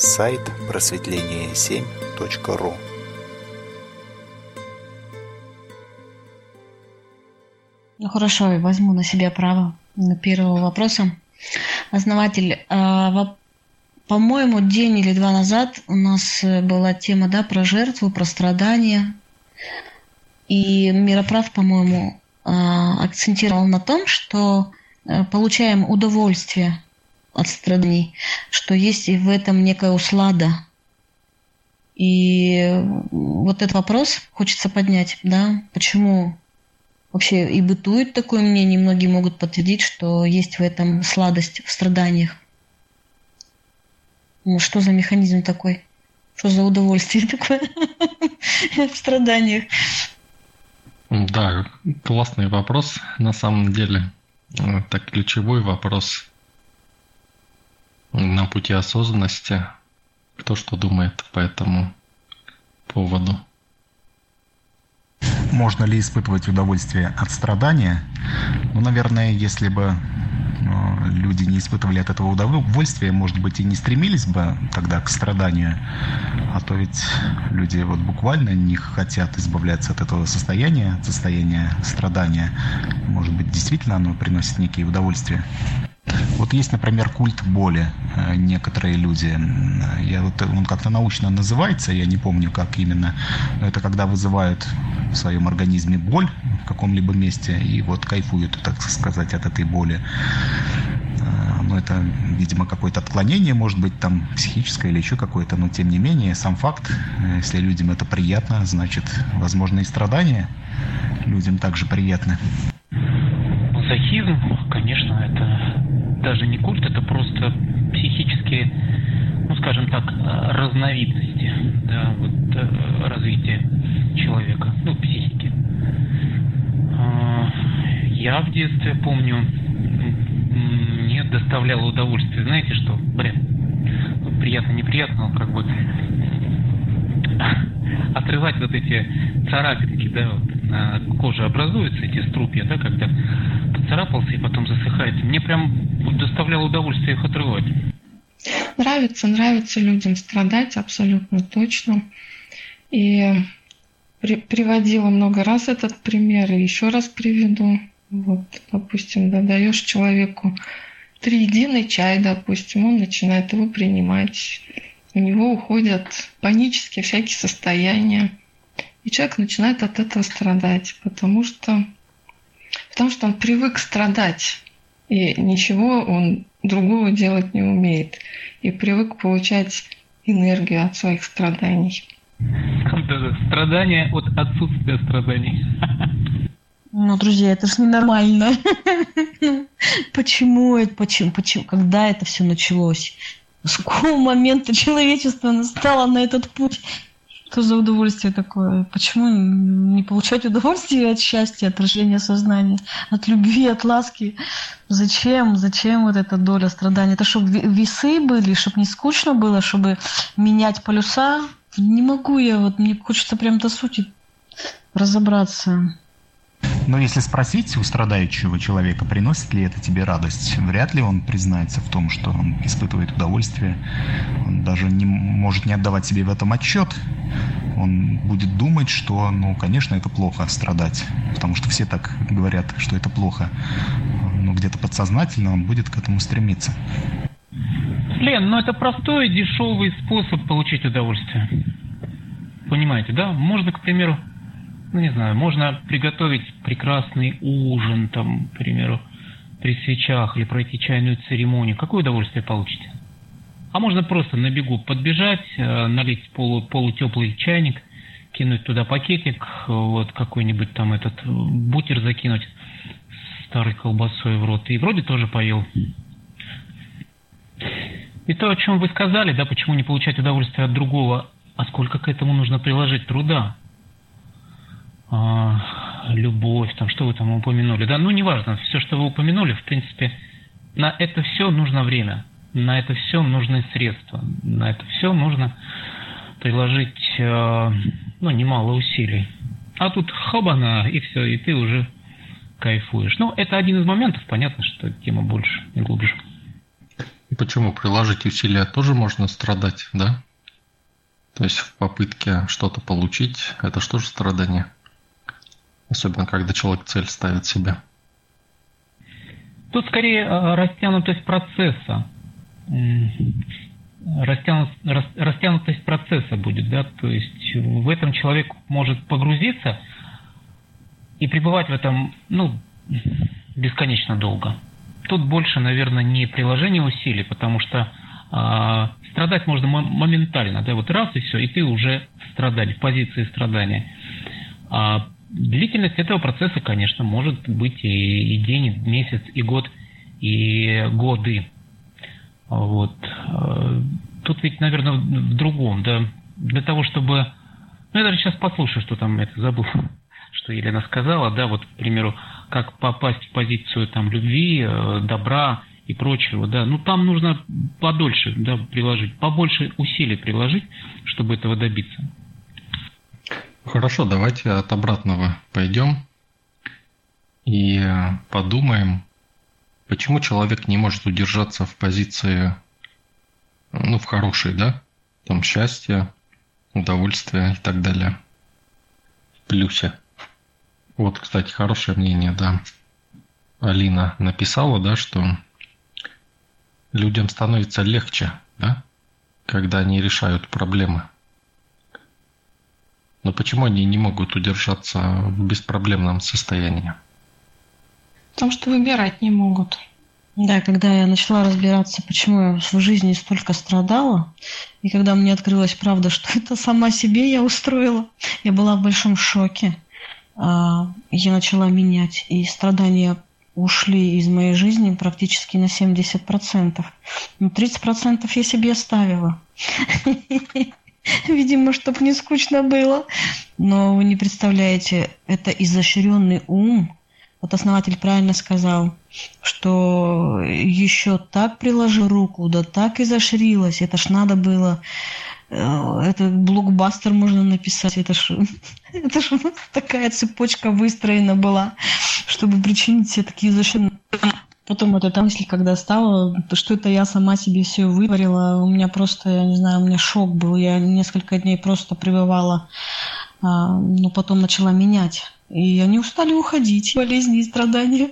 Сайт просветление7.ру Ну хорошо, я возьму на себя право на первого вопроса. Основатель, а, по-моему, день или два назад у нас была тема да, про жертву, про страдания. И Мироправ, по-моему, а, акцентировал на том, что э, получаем удовольствие от страданий, что есть и в этом некая услада. И вот этот вопрос хочется поднять, да, почему вообще и бытует такое мнение, многие могут подтвердить, что есть в этом сладость в страданиях. Ну, что за механизм такой? Что за удовольствие такое в страданиях? Да, классный вопрос на самом деле. Это ключевой вопрос на пути осознанности. Кто что думает по этому поводу? Можно ли испытывать удовольствие от страдания? Ну, наверное, если бы э, люди не испытывали от этого удовольствия, может быть, и не стремились бы тогда к страданию. А то ведь люди вот буквально не хотят избавляться от этого состояния, от состояния страдания. Может быть, действительно оно приносит некие удовольствия. Вот есть, например, культ боли. Э, некоторые люди, я вот, он как-то научно называется, я не помню, как именно. Но это когда вызывают в своем организме боль в каком-либо месте и вот кайфуют, так сказать, от этой боли. Э, ну, это, видимо, какое-то отклонение, может быть, там психическое или еще какое-то, но тем не менее, сам факт, э, если людям это приятно, значит, возможно, и страдания людям также приятны. Мазохизм, конечно, это даже не культ, это просто психические, ну скажем так, разновидности да, вот, э, развития человека, ну, психики. А, я в детстве помню, мне доставляло удовольствие, знаете что, блин, приятно-неприятно, как бы отрывать вот эти царапинки, да, вот на коже образуются эти струпья, да, когда поцарапался и потом засыхает. Мне прям доставляло удовольствие их отрывать. Нравится, нравится людям страдать, абсолютно точно. И при, приводила много раз этот пример, и еще раз приведу. Вот, допустим, да, даешь человеку триединый чай, допустим, он начинает его принимать. У него уходят панические всякие состояния. И человек начинает от этого страдать, потому что, потому что он привык страдать, и ничего он другого делать не умеет, и привык получать энергию от своих страданий. Страдания от отсутствия страданий. Ну, друзья, это же ненормально. Почему это, почему, почему, когда это все началось? С какого момента человечество настало на этот путь? Что за удовольствие такое? Почему не получать удовольствие от счастья, отражения сознания, от любви, от ласки? Зачем? Зачем вот эта доля страданий? Это чтобы весы были, чтобы не скучно было, чтобы менять полюса? Не могу я, вот мне хочется прям до сути разобраться. Но если спросить у страдающего человека, приносит ли это тебе радость, вряд ли он признается в том, что он испытывает удовольствие. Он даже не может не отдавать себе в этом отчет. Он будет думать, что, ну, конечно, это плохо страдать, потому что все так говорят, что это плохо. Но где-то подсознательно он будет к этому стремиться. Лен, ну это простой, дешевый способ получить удовольствие. Понимаете, да? Можно, к примеру, ну не знаю, можно приготовить прекрасный ужин, там, к примеру, при свечах или пройти чайную церемонию. Какое удовольствие получите? А можно просто на бегу подбежать, э, налить полу, полутеплый чайник, кинуть туда пакетик, вот какой-нибудь там этот бутер закинуть старой колбасой в рот. И вроде тоже поел. И то, о чем вы сказали, да, почему не получать удовольствие от другого, а сколько к этому нужно приложить труда любовь, там, что вы там упомянули. Да, ну, неважно, все, что вы упомянули, в принципе, на это все нужно время, на это все нужны средства, на это все нужно приложить, э, ну, немало усилий. А тут хабана, и все, и ты уже кайфуешь. Ну, это один из моментов, понятно, что тема больше и глубже. Почему? Приложить усилия тоже можно страдать, да? То есть в попытке что-то получить, это что же страдание? Особенно, когда человек цель ставит себе. Тут скорее э, растянутость процесса. Растянут, растянутость процесса будет, да, то есть в этом человек может погрузиться и пребывать в этом, ну, бесконечно долго. Тут больше, наверное, не приложение усилий, потому что а, страдать можно моментально, да, вот раз и все, и ты уже в в позиции страдания. А длительность этого процесса, конечно, может быть и, и день, и месяц, и год, и годы. Вот. А, тут ведь, наверное, в другом, да, для того, чтобы... Ну, я даже сейчас послушаю, что там, это забыл, что Елена сказала, да, вот, к примеру, как попасть в позицию там любви, э, добра и прочего, да, ну там нужно подольше, да, приложить, побольше усилий приложить, чтобы этого добиться. Хорошо, давайте от обратного пойдем и подумаем, почему человек не может удержаться в позиции, ну, в хорошей, да, там счастья, удовольствия и так далее, в плюсе. Вот, кстати, хорошее мнение, да. Алина написала, да, что людям становится легче, да, когда они решают проблемы. Но почему они не могут удержаться в беспроблемном состоянии? Потому что выбирать не могут. Да, когда я начала разбираться, почему я в жизни столько страдала, и когда мне открылась правда, что это сама себе я устроила, я была в большом шоке. А, я начала менять, и страдания ушли из моей жизни практически на 70%. Ну, 30% я себе оставила. Видимо, чтобы не скучно было. Но вы не представляете, это изощренный ум. Вот основатель правильно сказал, что еще так приложил руку, да так изощрилась. Это ж надо было Э, это блокбастер можно написать. Это ж, это ж такая цепочка выстроена была, чтобы причинить все такие защиты. Потом вот эта мысль, когда стала, что это я сама себе все выварила, у меня просто, я не знаю, у меня шок был. Я несколько дней просто пребывала, а, но потом начала менять. И они устали уходить, болезни и страдания.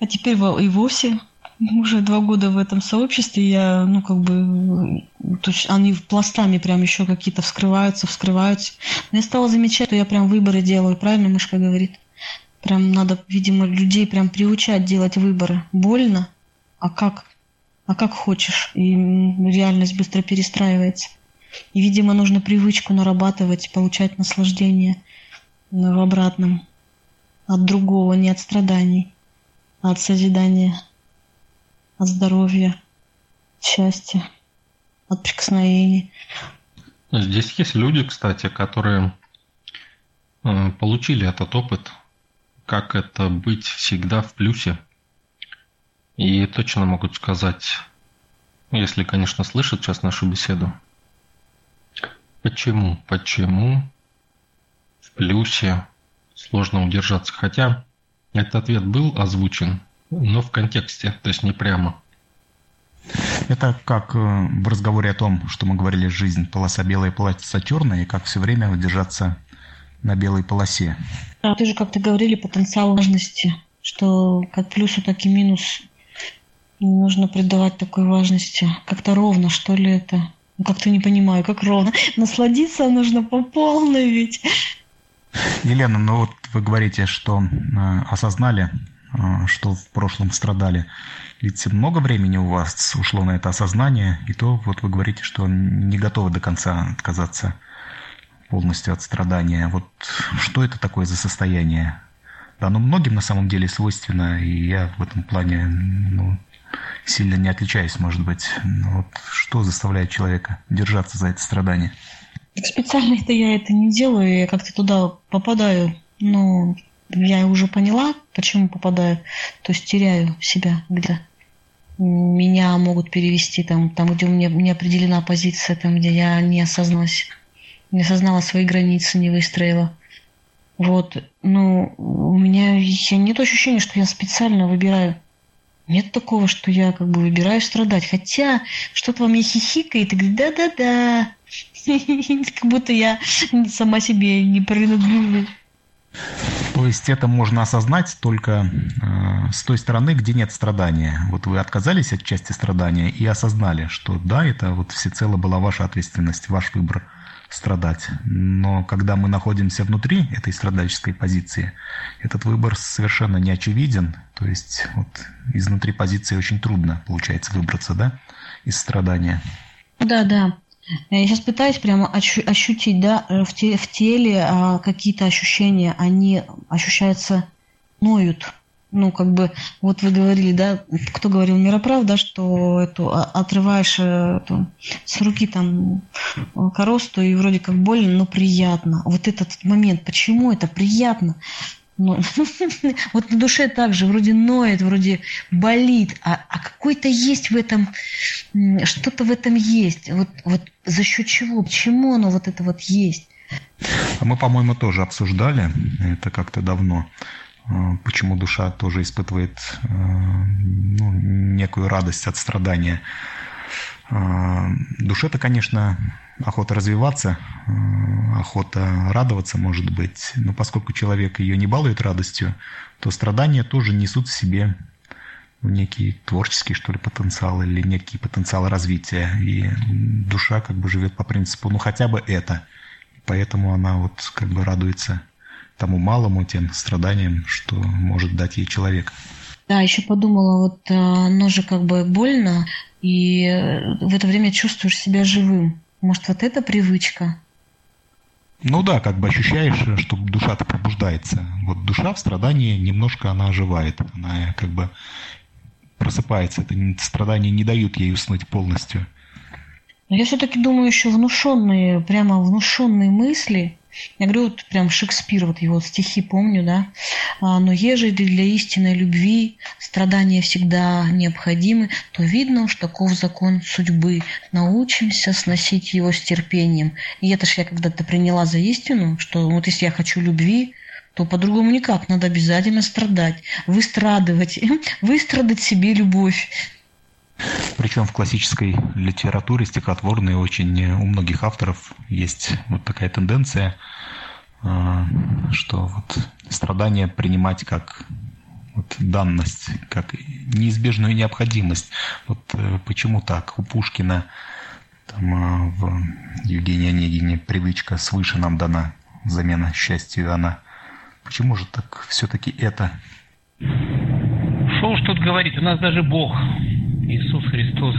А теперь и вовсе уже два года в этом сообществе, я, ну, как бы, то есть они пластами прям еще какие-то вскрываются, вскрываются. Но я стала замечать, что я прям выборы делаю, правильно мышка говорит? Прям надо, видимо, людей прям приучать делать выборы. Больно, а как? А как хочешь. И реальность быстро перестраивается. И, видимо, нужно привычку нарабатывать, получать наслаждение в обратном. От другого, не от страданий, а от созидания от здоровья, от счастья, от прикосновений. Здесь есть люди, кстати, которые э, получили этот опыт, как это быть всегда в плюсе. И точно могут сказать, если, конечно, слышат сейчас нашу беседу, почему, почему в плюсе сложно удержаться. Хотя этот ответ был озвучен но в контексте, то есть не прямо. Это как э, в разговоре о том, что мы говорили, жизнь полоса белая, полоса черная, и как все время удержаться на белой полосе. А ты же как-то говорили потенциал важности, что как плюсу, так и минус нужно придавать такой важности. Как-то ровно, что ли, это? Ну, как-то не понимаю, как ровно. Насладиться нужно по полной ведь. Елена, ну вот вы говорите, что э, осознали а, что в прошлом страдали. Ведь много времени у вас ушло на это осознание, и то вот вы говорите, что не готовы до конца отказаться полностью от страдания. Вот что это такое за состояние? Да, ну многим на самом деле свойственно, и я в этом плане ну, сильно не отличаюсь, может быть. Но вот что заставляет человека держаться за это страдание? Специально это я это не делаю, я как-то туда попадаю. Но я уже поняла, почему попадаю, то есть теряю себя где меня могут перевести там, там, где у меня не определена позиция, там, где я не осозналась, не осознала свои границы, не выстроила. Вот, ну, у меня я, нет ощущения, что я специально выбираю. Нет такого, что я как бы выбираю страдать. Хотя что-то во мне хихикает и говорит, да-да-да. Как будто я сама себе не принадлежу. То есть это можно осознать только э, с той стороны, где нет страдания. Вот вы отказались от части страдания и осознали, что да, это вот всецело была ваша ответственность, ваш выбор страдать. Но когда мы находимся внутри этой страдальческой позиции, этот выбор совершенно не очевиден. То есть вот изнутри позиции очень трудно получается выбраться, да, из страдания. Да, да. Я сейчас пытаюсь прямо ощутить, да, э, в, те, в теле а, какие-то ощущения, они ощущаются, ноют. Ну, как бы, вот вы говорили, да, кто говорил Мироправ, да, что эту а, отрываешь э, эту, с руки там коросту и вроде как больно, но приятно. Вот этот момент, почему это приятно? Ну, вот на душе также вроде ноет, вроде болит, а, а какой-то есть в этом, что-то в этом есть. Вот, вот за счет чего, почему оно вот это вот есть? А мы, по-моему, тоже обсуждали это как-то давно, почему душа тоже испытывает а, ну, некую радость от страдания. Душе-то, конечно, охота развиваться, э, охота радоваться, может быть. Но поскольку человек ее не балует радостью, то страдания тоже несут в себе некий творческий, что ли, потенциал или некий потенциал развития. И душа как бы живет по принципу, ну хотя бы это. Поэтому она вот как бы радуется тому малому, тем страданиям, что может дать ей человек. Да, еще подумала, вот э, оно же как бы больно, и в это время чувствуешь себя живым. Может, вот эта привычка? Ну да, как бы ощущаешь, что душа-то пробуждается. Вот душа в страдании немножко она оживает. Она как бы просыпается. Это страдания не дают ей уснуть полностью. Но я все-таки думаю, еще внушенные, прямо внушенные мысли, я говорю, вот прям Шекспир, вот его стихи помню, да. «А, Но ежели для истинной любви страдания всегда необходимы, то видно что таков закон судьбы. Научимся сносить его с терпением. И это ж я когда-то приняла за истину, что вот если я хочу любви, то по-другому никак. Надо обязательно страдать, выстрадывать, выстрадать себе любовь. Причем в классической литературе стихотворной очень у многих авторов есть вот такая тенденция, а, что вот страдания принимать как вот данность, как неизбежную необходимость. Вот э, почему так? У Пушкина там а, в Евгении Онегине привычка свыше нам дана, замена счастью она. Почему же так все-таки это? Что уж тут говорить, у нас даже Бог Иисус Христос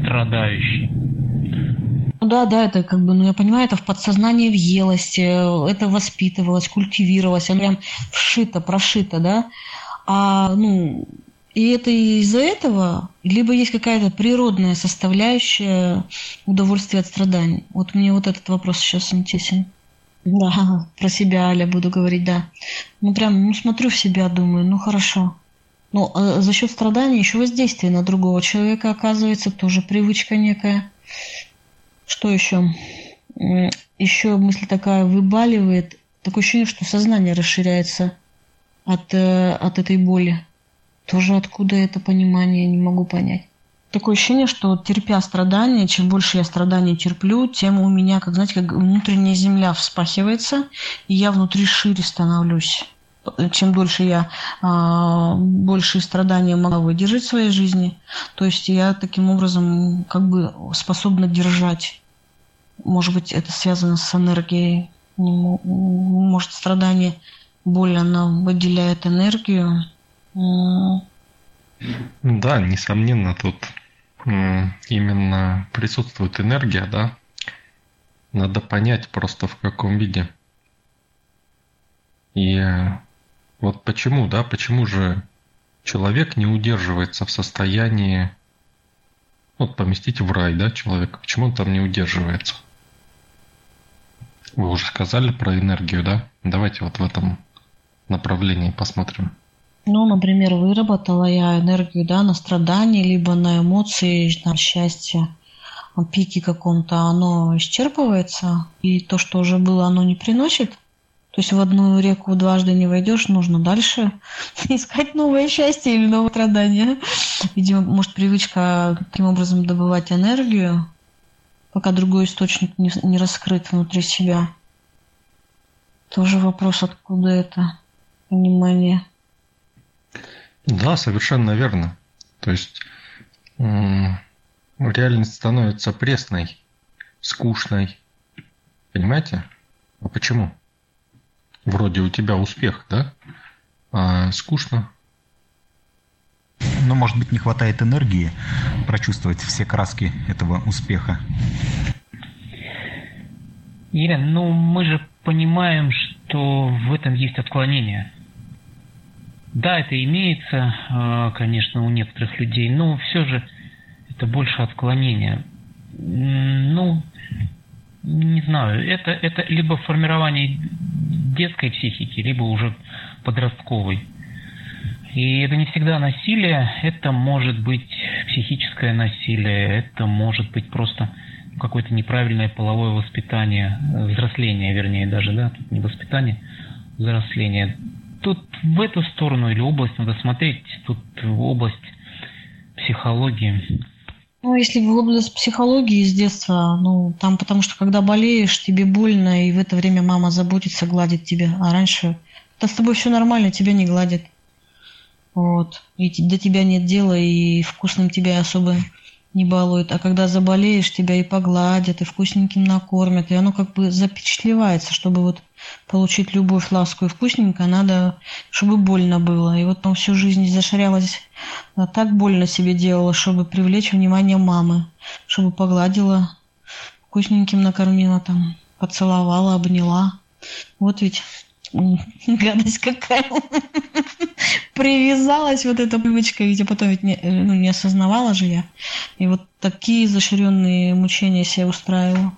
страдающий. Ну да, да, это как бы, ну я понимаю, это в подсознании въелось, э, это воспитывалось, культивировалось, оно прям вшито, прошито, да. А, ну, и это из-за этого, либо есть какая-то природная составляющая удовольствия от страданий. Вот мне вот этот вопрос сейчас интересен. Да, про себя, Аля, буду говорить, да. Ну, прям, ну, смотрю в себя, думаю, ну, хорошо. Но ну, а за счет страдания еще воздействие на другого человека оказывается, тоже привычка некая. Что еще? Еще мысль такая выбаливает. Такое ощущение, что сознание расширяется от, э, от этой боли. Тоже откуда это понимание, не могу понять. Такое ощущение, что терпя страдания, чем больше я страданий терплю, тем у меня, как знаете, как внутренняя земля вспахивается, и я внутри шире становлюсь чем дольше я а, больше страдания могла выдержать в своей жизни, то есть я таким образом как бы способна держать. Может быть, это связано с энергией. Может, страдание, боль, она выделяет энергию. Да, несомненно, тут именно присутствует энергия, да. Надо понять просто в каком виде. И вот почему, да, почему же человек не удерживается в состоянии, вот поместить в рай, да, человека, почему он там не удерживается? Вы уже сказали про энергию, да? Давайте вот в этом направлении посмотрим. Ну, например, выработала я энергию, да, на страдания, либо на эмоции, на счастье, пике каком-то, оно исчерпывается, и то, что уже было, оно не приносит То есть в одну реку дважды не войдешь, нужно дальше искать новое счастье или новое страдание. Видимо, может, привычка таким образом добывать энергию, пока другой источник не, не раскрыт внутри себя. Тоже вопрос, откуда это понимание. Да, совершенно верно. То есть реальность становится пресной, скучной. Понимаете? А почему? Вроде у тебя успех, да? А скучно. Но, может быть, не хватает энергии прочувствовать все краски этого успеха. Елена, ну мы же понимаем, что в этом есть отклонение. Да, это имеется, а, конечно, у некоторых людей, но все же это больше отклонение. Ну, не знаю, это, это либо формирование детской психики, либо уже подростковой. И это не всегда насилие, это может быть психическое насилие, это может быть просто какое-то неправильное половое воспитание, взросление, вернее, даже, да, тут не воспитание, взросление. Тут в эту сторону или область надо смотреть, тут область психологии. Ну, если в область психологии с детства, ну, там потому что когда болеешь, тебе больно, и в это время мама заботится, гладит тебя. А раньше, да с тобой все нормально, тебя не гладят. Вот. И до тебя нет дела, и вкусным тебя особо не балуют. А когда заболеешь, тебя и погладят, и вкусненьким накормят. И оно как бы запечатлевается, чтобы вот получить любовь, ласку и вкусненько, надо, чтобы больно было. И вот там всю жизнь заширялась, так больно себе делала, чтобы привлечь внимание мамы, чтобы погладила, вкусненьким накормила там, поцеловала, обняла. Вот ведь гадость какая. Привязалась вот эта привычка, я потом ведь не, ну, не осознавала же я. И вот такие изощренные мучения себе устраивала.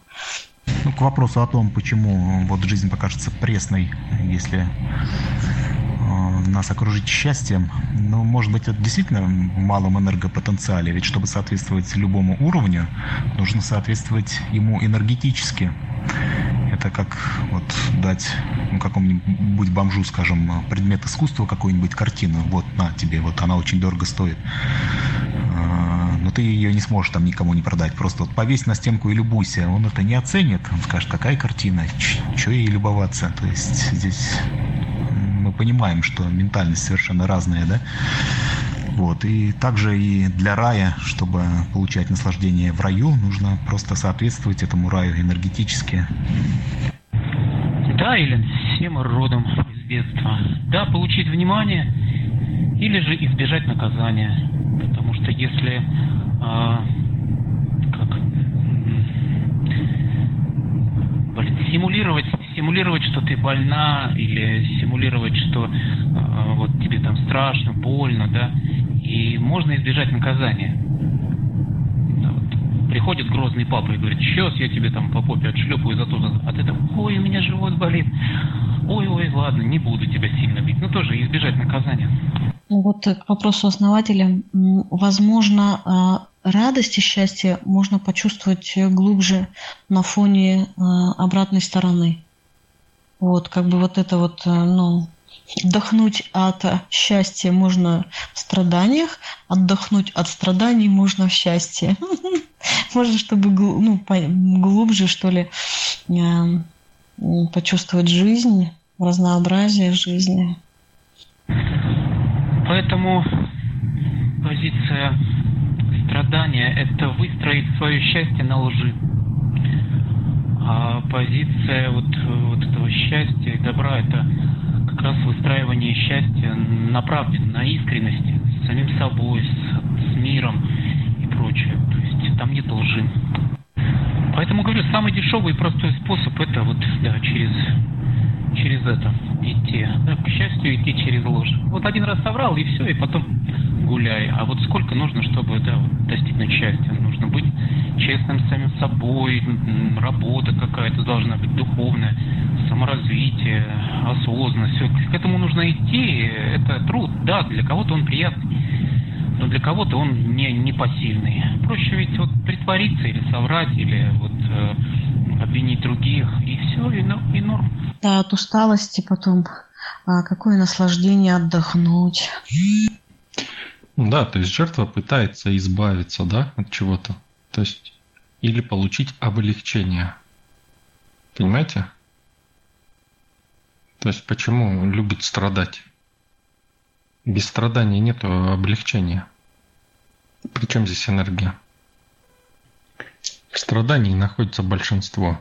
Ну, к вопросу о том, почему вот жизнь покажется пресной, если э, нас окружить счастьем, ну, может быть, это действительно в малом энергопотенциале, ведь чтобы соответствовать любому уровню, нужно соответствовать ему энергетически. Это как вот дать ну, какому-нибудь бомжу, скажем, предмет искусства, какую-нибудь картину, вот на тебе, вот она очень дорого стоит но ты ее не сможешь там никому не продать. Просто вот повесь на стенку и любуйся. Он это не оценит. Он скажет, какая картина, что ей любоваться. То есть здесь мы понимаем, что ментальность совершенно разная, да? Вот. И также и для рая, чтобы получать наслаждение в раю, нужно просто соответствовать этому раю энергетически. Да, Эллен, все мы родом из детства. Да, получить внимание или же избежать наказания. Потому что если а, как блин, симулировать симулировать, что ты больна, или симулировать, что а, вот тебе там страшно, больно, да, и можно избежать наказания. Вот. Приходит грозный папа и говорит, сейчас я тебе там по попе отшлепаю за то, за... а ты там, ой, у меня живот болит, ой, ой, ладно, не буду тебя сильно бить, ну тоже избежать наказания. Ну вот к вопросу основателя, возможно, а, радость и счастье можно почувствовать глубже на фоне а, обратной стороны. Вот, как бы вот это вот, а, ну, отдохнуть от счастья можно в страданиях, отдохнуть от страданий можно в счастье. Можно, чтобы ну, глубже, что ли, почувствовать жизнь, разнообразие жизни. Поэтому позиция страдания – это выстроить свое счастье на лжи. А позиция вот, вот этого счастья и добра – это как раз выстраивание счастья на правде, на искренности, с самим собой, с, с миром и прочее. То есть там нет лжи. Поэтому говорю, самый дешевый и простой способ это вот да, через через это идти. К счастью, идти через ложь. Вот один раз соврал, и все, и потом гуляй. А вот сколько нужно, чтобы да, достигнуть счастья? Нужно быть честным с самим собой, работа какая-то должна быть духовная, саморазвитие, осознанность. Все. К этому нужно идти. Это труд, да, для кого-то он приятный. Но для кого-то он не, не посильный. Проще ведь вот притвориться или соврать, или вот э, обвинить других, и все и, и норм. Да, от усталости потом. А какое наслаждение отдохнуть. Да, то есть жертва пытается избавиться, да, от чего-то. То есть или получить облегчение. Понимаете? То есть почему любит страдать? Без страдания нет облегчения. Причем здесь энергия? В страдании находится большинство.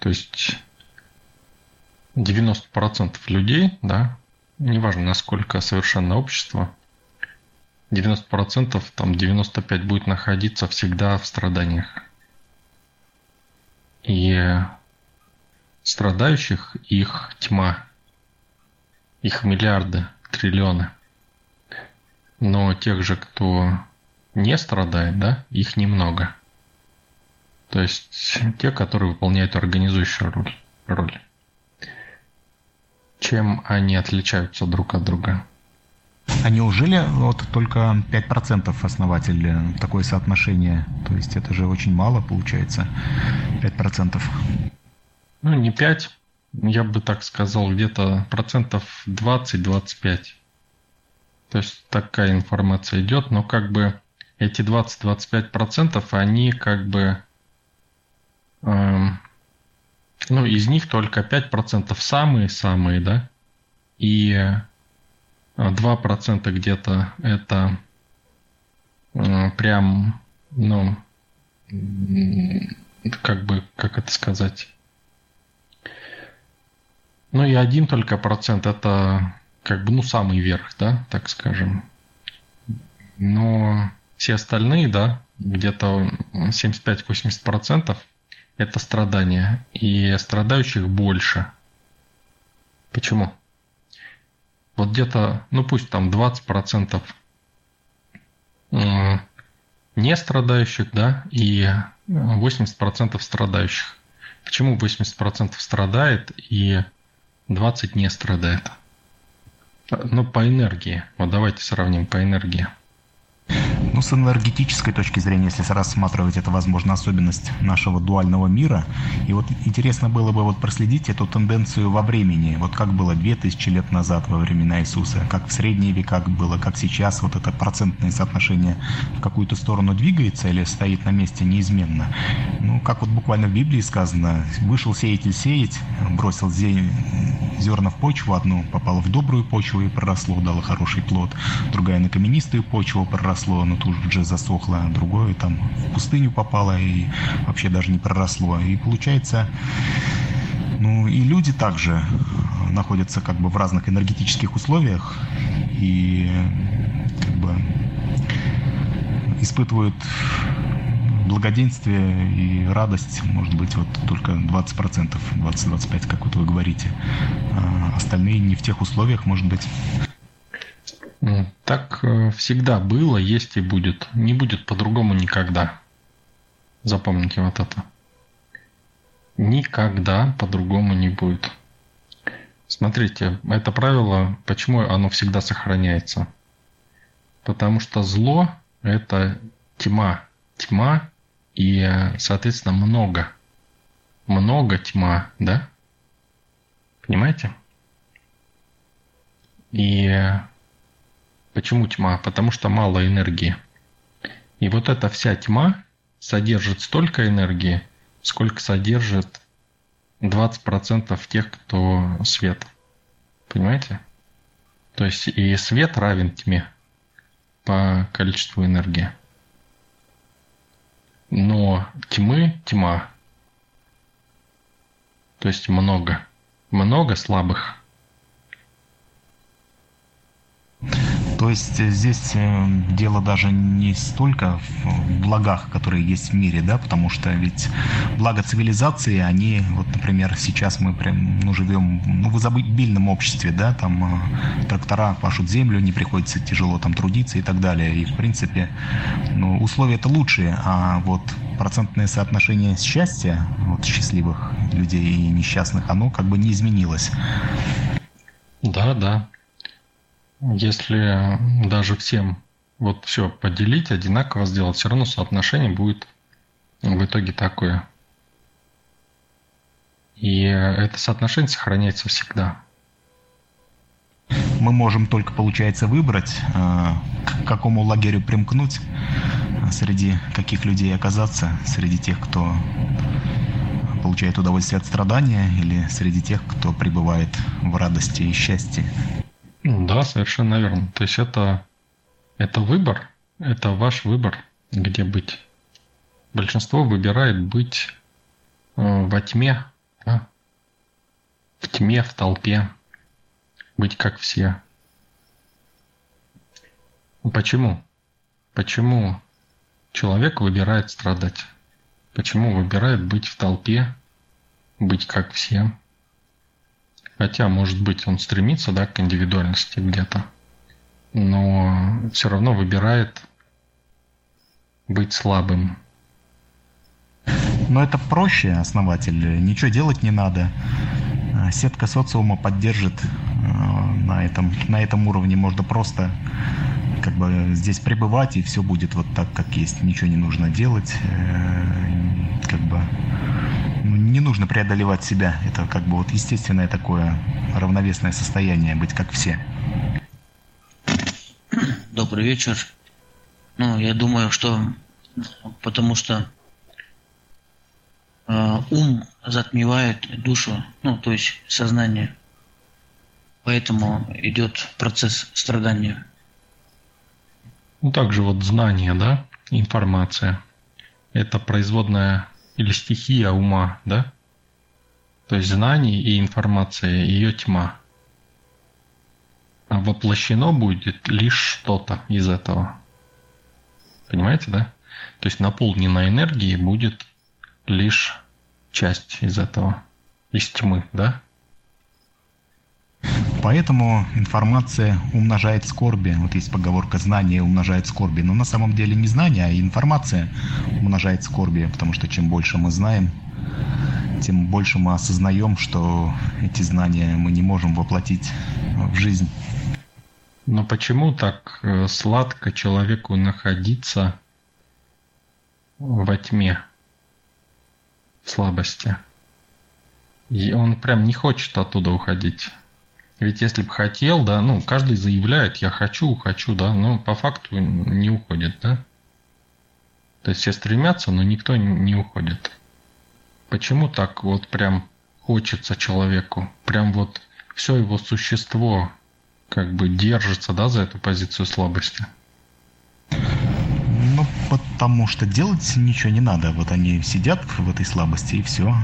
То есть 90% людей, да, неважно насколько совершенно общество, 90%, там 95% будет находиться всегда в страданиях. И страдающих их тьма, их миллиарды, триллионы. Но тех же, кто не страдает, да, их немного. То есть те, которые выполняют организующую роль. роль. Чем они отличаются друг от друга? А неужели вот только 5% основатель такое соотношение? То есть это же очень мало получается, 5%. Ну, не 5, я бы так сказал, где-то процентов 20-25. То есть такая информация идет, но как бы эти 20-25 процентов, они как бы, ну, из них только 5 процентов самые-самые, да, и 2% где-то это э, прям, ну, как бы, как это сказать, ну и один только процент это как бы, ну, самый верх, да, так скажем. Но все остальные, да, где-то 75-80% это страдания. И страдающих больше. Почему? Вот где-то, ну пусть там 20% не страдающих, да, и 80% страдающих. Почему 80% страдает и 20 не страдает? Ну, по энергии. Вот давайте сравним по энергии. Ну, с энергетической точки зрения, если рассматривать это, возможно, особенность нашего дуального мира, и вот интересно было бы вот проследить эту тенденцию во времени, вот как было 2000 лет назад во времена Иисуса, как в средние века было, как сейчас, вот это процентное соотношение в какую-то сторону двигается или стоит на месте неизменно. Ну, как вот буквально в Библии сказано, вышел сеятель сеять, бросил зерна в почву, одну попало в добрую почву и проросло, дало хороший плод, другая на каменистую почву проросло, но тут же засохло, другое там в пустыню попало и вообще даже не проросло. И получается, ну и люди также находятся как бы в разных энергетических условиях и как бы испытывают благоденствие и радость, может быть, вот только 20%, 20-25%, как вот вы говорите. А остальные не в тех условиях, может быть. Так э, всегда было, есть и будет. Не будет по-другому никогда. Запомните вот это. Никогда по-другому не будет. Смотрите, это правило, почему оно всегда сохраняется? Потому что зло – это тьма. Тьма и, соответственно, много. Много тьма, да? Понимаете? И Почему тьма? Потому что мало энергии. И вот эта вся тьма содержит столько энергии, сколько содержит 20% тех, кто свет. Понимаете? То есть и свет равен тьме по количеству энергии. Но тьмы тьма. То есть много. Много слабых. То есть э, здесь э, дело даже не столько в благах, которые есть в мире, да, потому что ведь благо цивилизации, они, вот, например, сейчас мы прям, ну, живем ну, в изобильном обществе, да, там э, трактора пашут землю, не приходится тяжело там трудиться и так далее. И, в принципе, ну, условия это лучшие, а вот процентное соотношение счастья, вот счастливых людей и несчастных, оно как бы не изменилось. Да, да. Если даже всем вот все поделить, одинаково сделать, все равно соотношение будет в итоге такое. И это соотношение сохраняется всегда. Мы можем только, получается, выбрать, э, к какому лагерю примкнуть, среди каких людей оказаться, среди тех, кто получает удовольствие от страдания, или среди тех, кто пребывает в радости и счастье. Да, совершенно верно. То есть это, это выбор, это ваш выбор, где быть. Большинство выбирает быть э, во тьме, да? в тьме, в толпе, быть как все. Почему? Почему человек выбирает страдать? Почему выбирает быть в толпе, быть как все? Хотя, может быть, он стремится да, к индивидуальности где-то, но все равно выбирает быть слабым. Но это проще, основатель. Ничего делать не надо. Сетка социума поддержит э, на этом, на этом уровне. Можно просто как бы здесь пребывать, и все будет вот так, как есть. Ничего не нужно делать. Э, как бы не нужно преодолевать себя. Это как бы вот естественное такое равновесное состояние, быть как все. Добрый вечер. Ну, я думаю, что потому что э, ум затмевает душу, ну, то есть сознание. Поэтому идет процесс страдания. Ну, также вот знание, да, информация. Это производная или стихия ума, да? То есть знание и информация, ее тьма. А воплощено будет лишь что-то из этого. Понимаете, да? То есть наполнена энергией будет лишь часть из этого, из тьмы, да? Поэтому информация умножает скорби. Вот есть поговорка «знание умножает скорби». Но на самом деле не знание, а информация умножает скорби. Потому что чем больше мы знаем, тем больше мы осознаем, что эти знания мы не можем воплотить в жизнь. Но почему так э, сладко человеку находиться во тьме, в слабости? И он прям не хочет оттуда уходить. Ведь если бы хотел, да, ну, каждый заявляет, я хочу, хочу, да, но по факту не уходит, да. То есть все стремятся, но никто не уходит. Почему так вот прям хочется человеку? Прям вот все его существо как бы держится, да, за эту позицию слабости? Потому что делать ничего не надо. Вот они сидят в этой слабости и все.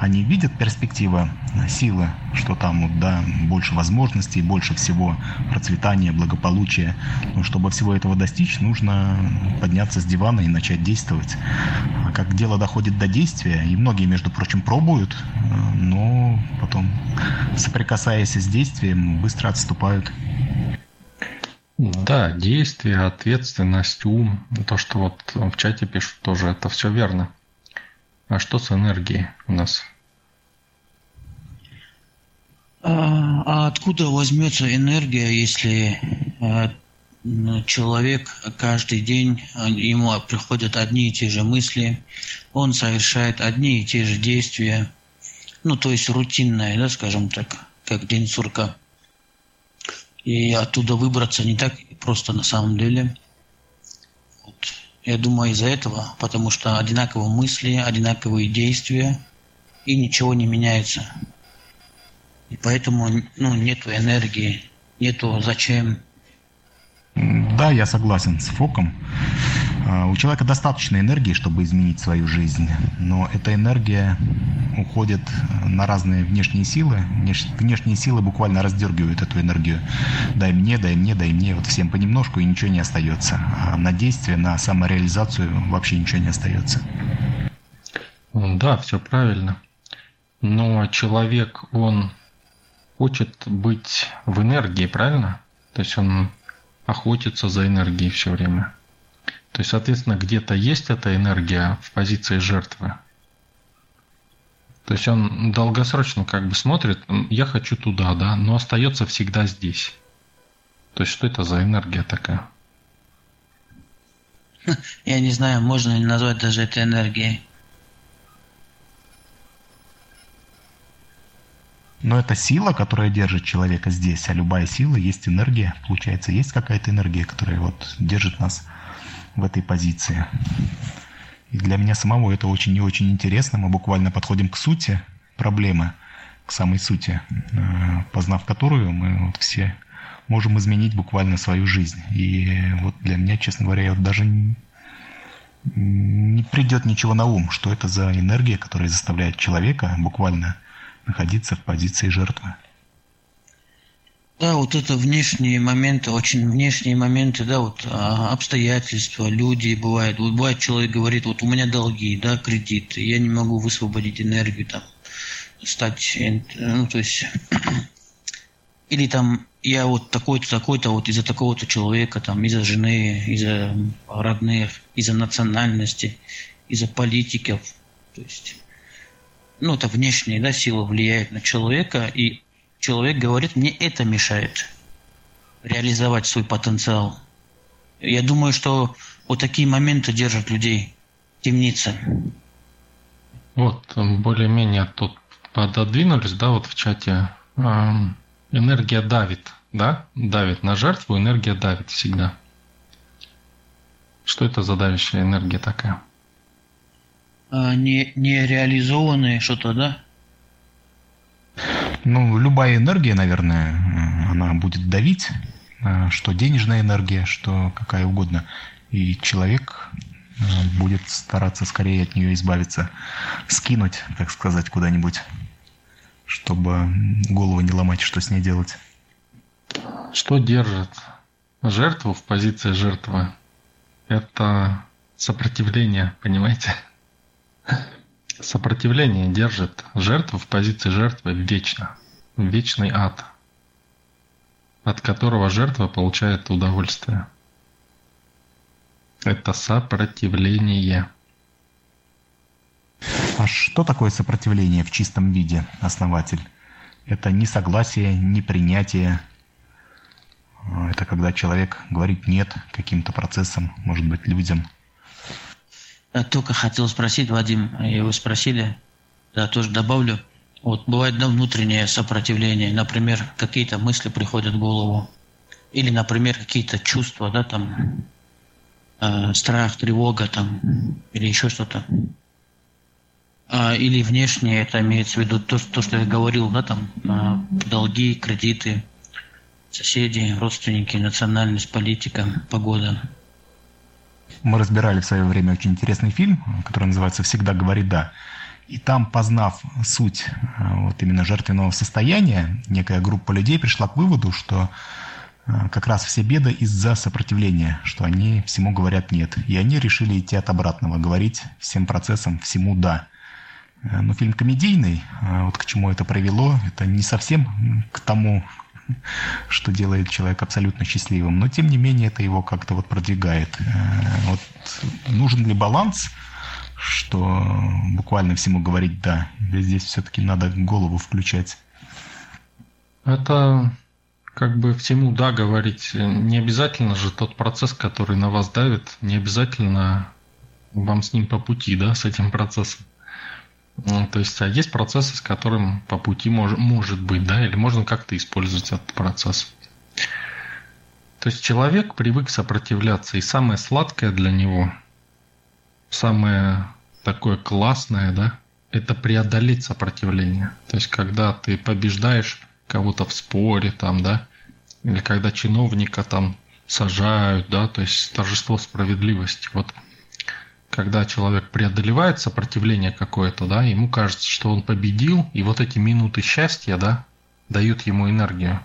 Они видят перспективы, силы, что там вот, да, больше возможностей, больше всего процветания, благополучия. Но чтобы всего этого достичь, нужно подняться с дивана и начать действовать. А как дело доходит до действия, и многие, между прочим, пробуют, но потом, соприкасаясь с действием, быстро отступают. Да, действие, ответственность, ум, то, что вот в чате пишут тоже, это все верно. А что с энергией у нас? А, а откуда возьмется энергия, если а, человек каждый день, а, ему приходят одни и те же мысли, он совершает одни и те же действия, ну, то есть рутинное, да, скажем так, как день сурка и оттуда выбраться не так просто на самом деле. Вот. Я думаю из-за этого, потому что одинаковые мысли, одинаковые действия, и ничего не меняется. И поэтому ну, нету энергии, нету зачем. Да, я согласен с Фоком. А, у человека достаточно энергии, чтобы изменить свою жизнь, но эта энергия уходит на разные внешние силы. Внешние силы буквально раздергивают эту энергию. Дай мне, дай мне, дай мне, вот всем понемножку, и ничего не остается. А на действие, на самореализацию вообще ничего не остается. Да, все правильно. Но человек, он хочет быть в энергии, правильно? То есть он охотится за энергией все время. То есть, соответственно, где-то есть эта энергия в позиции жертвы. То есть он долгосрочно как бы смотрит, я хочу туда, да, но остается всегда здесь. То есть что это за энергия такая? Я не знаю, можно ли назвать даже это энергией. Но это сила, которая держит человека здесь, а любая сила есть энергия. Получается, есть какая-то энергия, которая вот держит нас в этой позиции. И для меня самого это очень и очень интересно. Мы буквально подходим к сути проблемы, к самой сути, э, познав которую мы вот все можем изменить буквально свою жизнь. И вот для меня, честно говоря, вот даже не придет ничего на ум, что это за энергия, которая заставляет человека буквально находиться в позиции жертвы. Да, вот это внешние моменты, очень внешние моменты, да, вот а, обстоятельства, люди бывают. Вот бывает человек говорит, вот у меня долги, да, кредиты, я не могу высвободить энергию там, стать, ну, то есть, или там я вот такой-то, такой-то, вот из-за такого-то человека, там, из-за жены, из-за родных, из-за национальности, из-за политиков, то есть, ну, это внешняя, да, сила влияет на человека, и человек говорит, мне это мешает реализовать свой потенциал. Я думаю, что вот такие моменты держат людей в темнице. Вот, более-менее тут пододвинулись, да, вот в чате. Энергия давит, да? Давит на жертву, энергия давит всегда. Что это за давящая энергия такая? А, не, не реализованные что-то, да? Ну, любая энергия, наверное, она будет давить, э, что денежная энергия, что какая угодно. И человек э, будет стараться скорее от нее избавиться, скинуть, так сказать, куда-нибудь, чтобы голову не ломать, что с ней делать. Что держит жертву в позиции жертвы? Это сопротивление, понимаете? Сопротивление держит жертву в позиции жертвы вечно, вечный ад, от которого жертва получает удовольствие. Это сопротивление. А что такое сопротивление в чистом виде, основатель? Это не согласие, не принятие. Это когда человек говорит нет каким-то процессам, может быть, людям – только хотел спросить, Вадим, вы спросили, да, тоже добавлю. Вот бывает да, внутреннее сопротивление, например, какие-то мысли приходят в голову, или, например, какие-то чувства, да, там, э, страх, тревога, там, или еще что-то. А, или внешнее, это имеется в виду то, то что я говорил, да, там, э, долги, кредиты, соседи, родственники, национальность, политика, погода. Мы разбирали в свое время очень интересный фильм, который называется «Всегда говори да». И там, познав суть э, вот именно жертвенного состояния, некая группа людей пришла к выводу, что э, как раз все беды из-за сопротивления, что они всему говорят «нет». И они решили идти от обратного, говорить всем процессам всему «да». Э, но фильм комедийный, вот к чему это привело, это не совсем к тому, что делает человека абсолютно счастливым, но тем не менее это его как-то вот продвигает. Э, вот нужен ли баланс, что буквально всему говорить «да», или здесь все-таки надо голову включать? Это как бы всему «да» говорить. Не обязательно же тот процесс, который на вас давит, не обязательно вам с ним по пути, да, с этим процессом. Ну, то есть а есть процессы, с которым по пути мож, может быть, да, или можно как-то использовать этот процесс. То есть человек привык сопротивляться, и самое сладкое для него, самое такое классное, да, это преодолеть сопротивление. То есть когда ты побеждаешь кого-то в споре, там, да, или когда чиновника там сажают, да, то есть торжество справедливости. Вот когда человек преодолевает сопротивление какое-то, да, ему кажется, что он победил, и вот эти минуты счастья, да, дают ему энергию.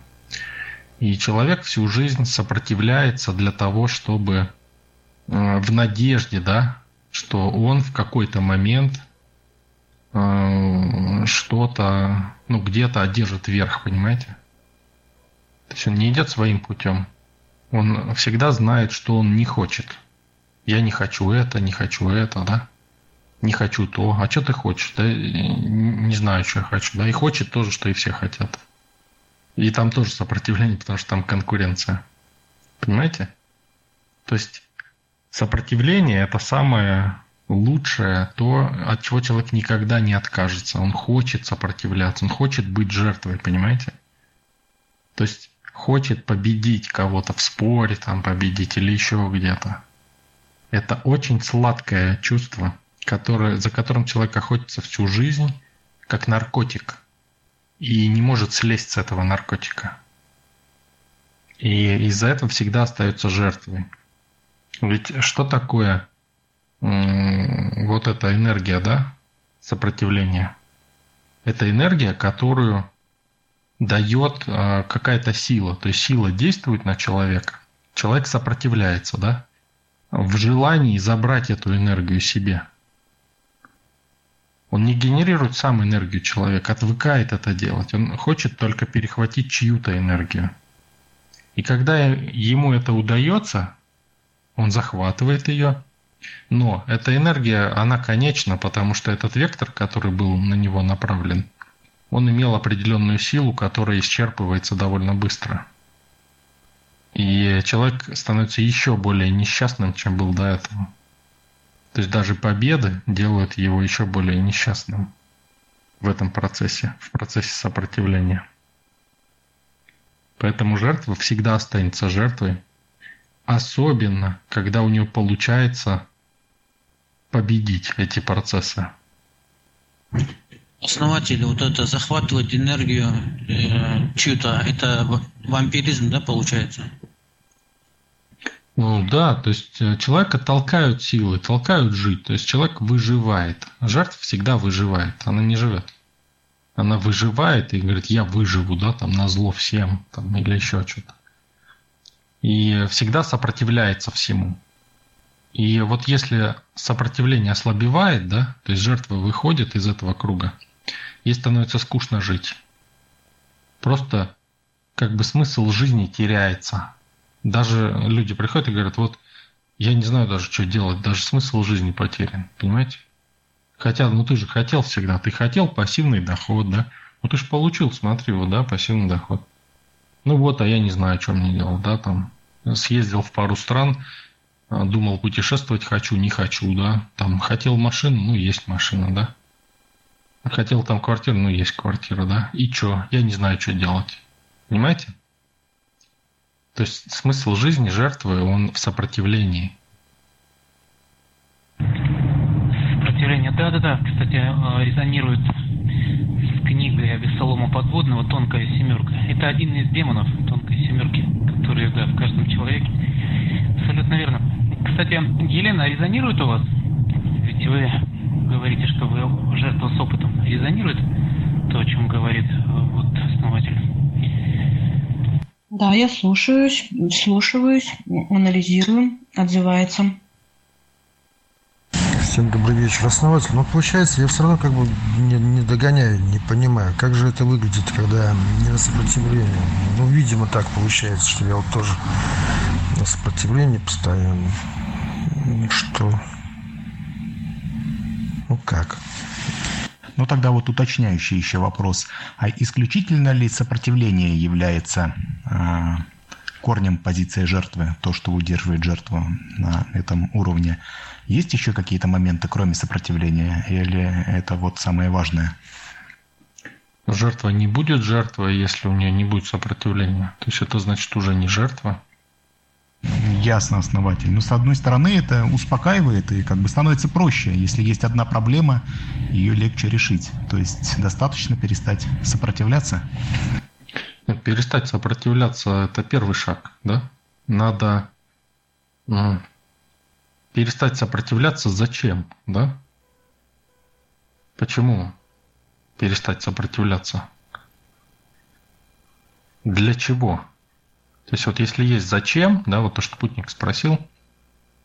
И человек всю жизнь сопротивляется для того, чтобы э, в надежде, да, что он в какой-то момент э, что-то, ну, где-то одержит верх, понимаете? То есть он не идет своим путем. Он всегда знает, что он не хочет – я не хочу это, не хочу это, да? Не хочу то. А что ты хочешь? Да не знаю, что я хочу. Да и хочет тоже, что и все хотят. И там тоже сопротивление, потому что там конкуренция. Понимаете? То есть сопротивление это самое лучшее, то, от чего человек никогда не откажется. Он хочет сопротивляться, он хочет быть жертвой, понимаете? То есть хочет победить кого-то в споре, там победить или еще где-то. Это очень сладкое чувство, которое, за которым человек охотится всю жизнь, как наркотик, и не может слезть с этого наркотика. И из-за этого всегда остается жертвой. Ведь что такое вот эта энергия, да, сопротивления? Это энергия, которую дает а, какая-то сила. То есть сила действует на человека. Человек сопротивляется, да, в желании забрать эту энергию себе. Он не генерирует сам энергию человека, отвыкает это делать. Он хочет только перехватить чью-то энергию. И когда ему это удается, он захватывает ее. Но эта энергия, она конечна, потому что этот вектор, который был на него направлен, он имел определенную силу, которая исчерпывается довольно быстро. И человек становится еще более несчастным, чем был до этого. То есть даже победы делают его еще более несчастным в этом процессе, в процессе сопротивления. Поэтому жертва всегда останется жертвой, особенно когда у нее получается победить эти процессы. Основатель, вот это захватывать энергию э, чью-то, это вампиризм, да, получается? Ну да, то есть э, человека толкают силы, толкают жить. То есть человек выживает. Жертва всегда выживает, она не живет. Она выживает и говорит, я выживу, да, там на зло всем, там, или еще что-то. И всегда сопротивляется всему. И вот если сопротивление ослабевает, да, то есть жертва выходит из этого круга, ей становится скучно жить. Просто как бы смысл жизни теряется. Даже люди приходят и говорят, вот я не знаю даже, что делать, даже смысл жизни потерян, понимаете? Хотя, ну ты же хотел всегда, ты хотел пассивный доход, да? Ну ты же получил, смотри, вот, да, пассивный доход. Ну вот, а я не знаю, что мне делать, да, там, съездил в пару стран, а, думал, путешествовать хочу, не хочу, да, там, хотел машину, ну, есть машина, да. Хотел там квартиру, ну, есть квартира, да. И что? Я не знаю, что делать. Понимаете? То есть смысл жизни жертвы, он в сопротивлении. Сопротивление, да-да-да, кстати, э, резонирует с книгой Авесолома Подводного «Тонкая семерка». Это один из демонов тонкой семерки, которые, да, в каждом человеке. Абсолютно верно. Кстати, Елена, резонирует у вас? Ведь вы говорите, что вы жертва с опытом. Резонирует то, о чем говорит э, вот основатель? Да, я слушаюсь, слушаюсь, анализирую, отзывается. Всем добрый вечер, основатель. Но получается, я все равно как бы не, не догоняю, не понимаю, как же это выглядит, когда не на сопротивление. Ну, видимо, так получается, что я вот тоже на сопротивлении постоянно. Что? Ну как? Ну тогда вот уточняющий еще вопрос. А исключительно ли сопротивление является э, корнем позиции жертвы, то, что удерживает жертву на этом уровне? Есть еще какие-то моменты, кроме сопротивления, или это вот самое важное? Жертва не будет жертвой, если у нее не будет сопротивления. То есть это значит уже не жертва. Ясно, основатель. Но с одной стороны это успокаивает и как бы становится проще. Если есть одна проблема, ее легче решить. То есть достаточно перестать сопротивляться. Перестать сопротивляться – это первый шаг, да? Надо ну, перестать сопротивляться зачем, да? Почему перестать сопротивляться? Для чего? То есть вот если есть зачем, да, вот то, что путник спросил,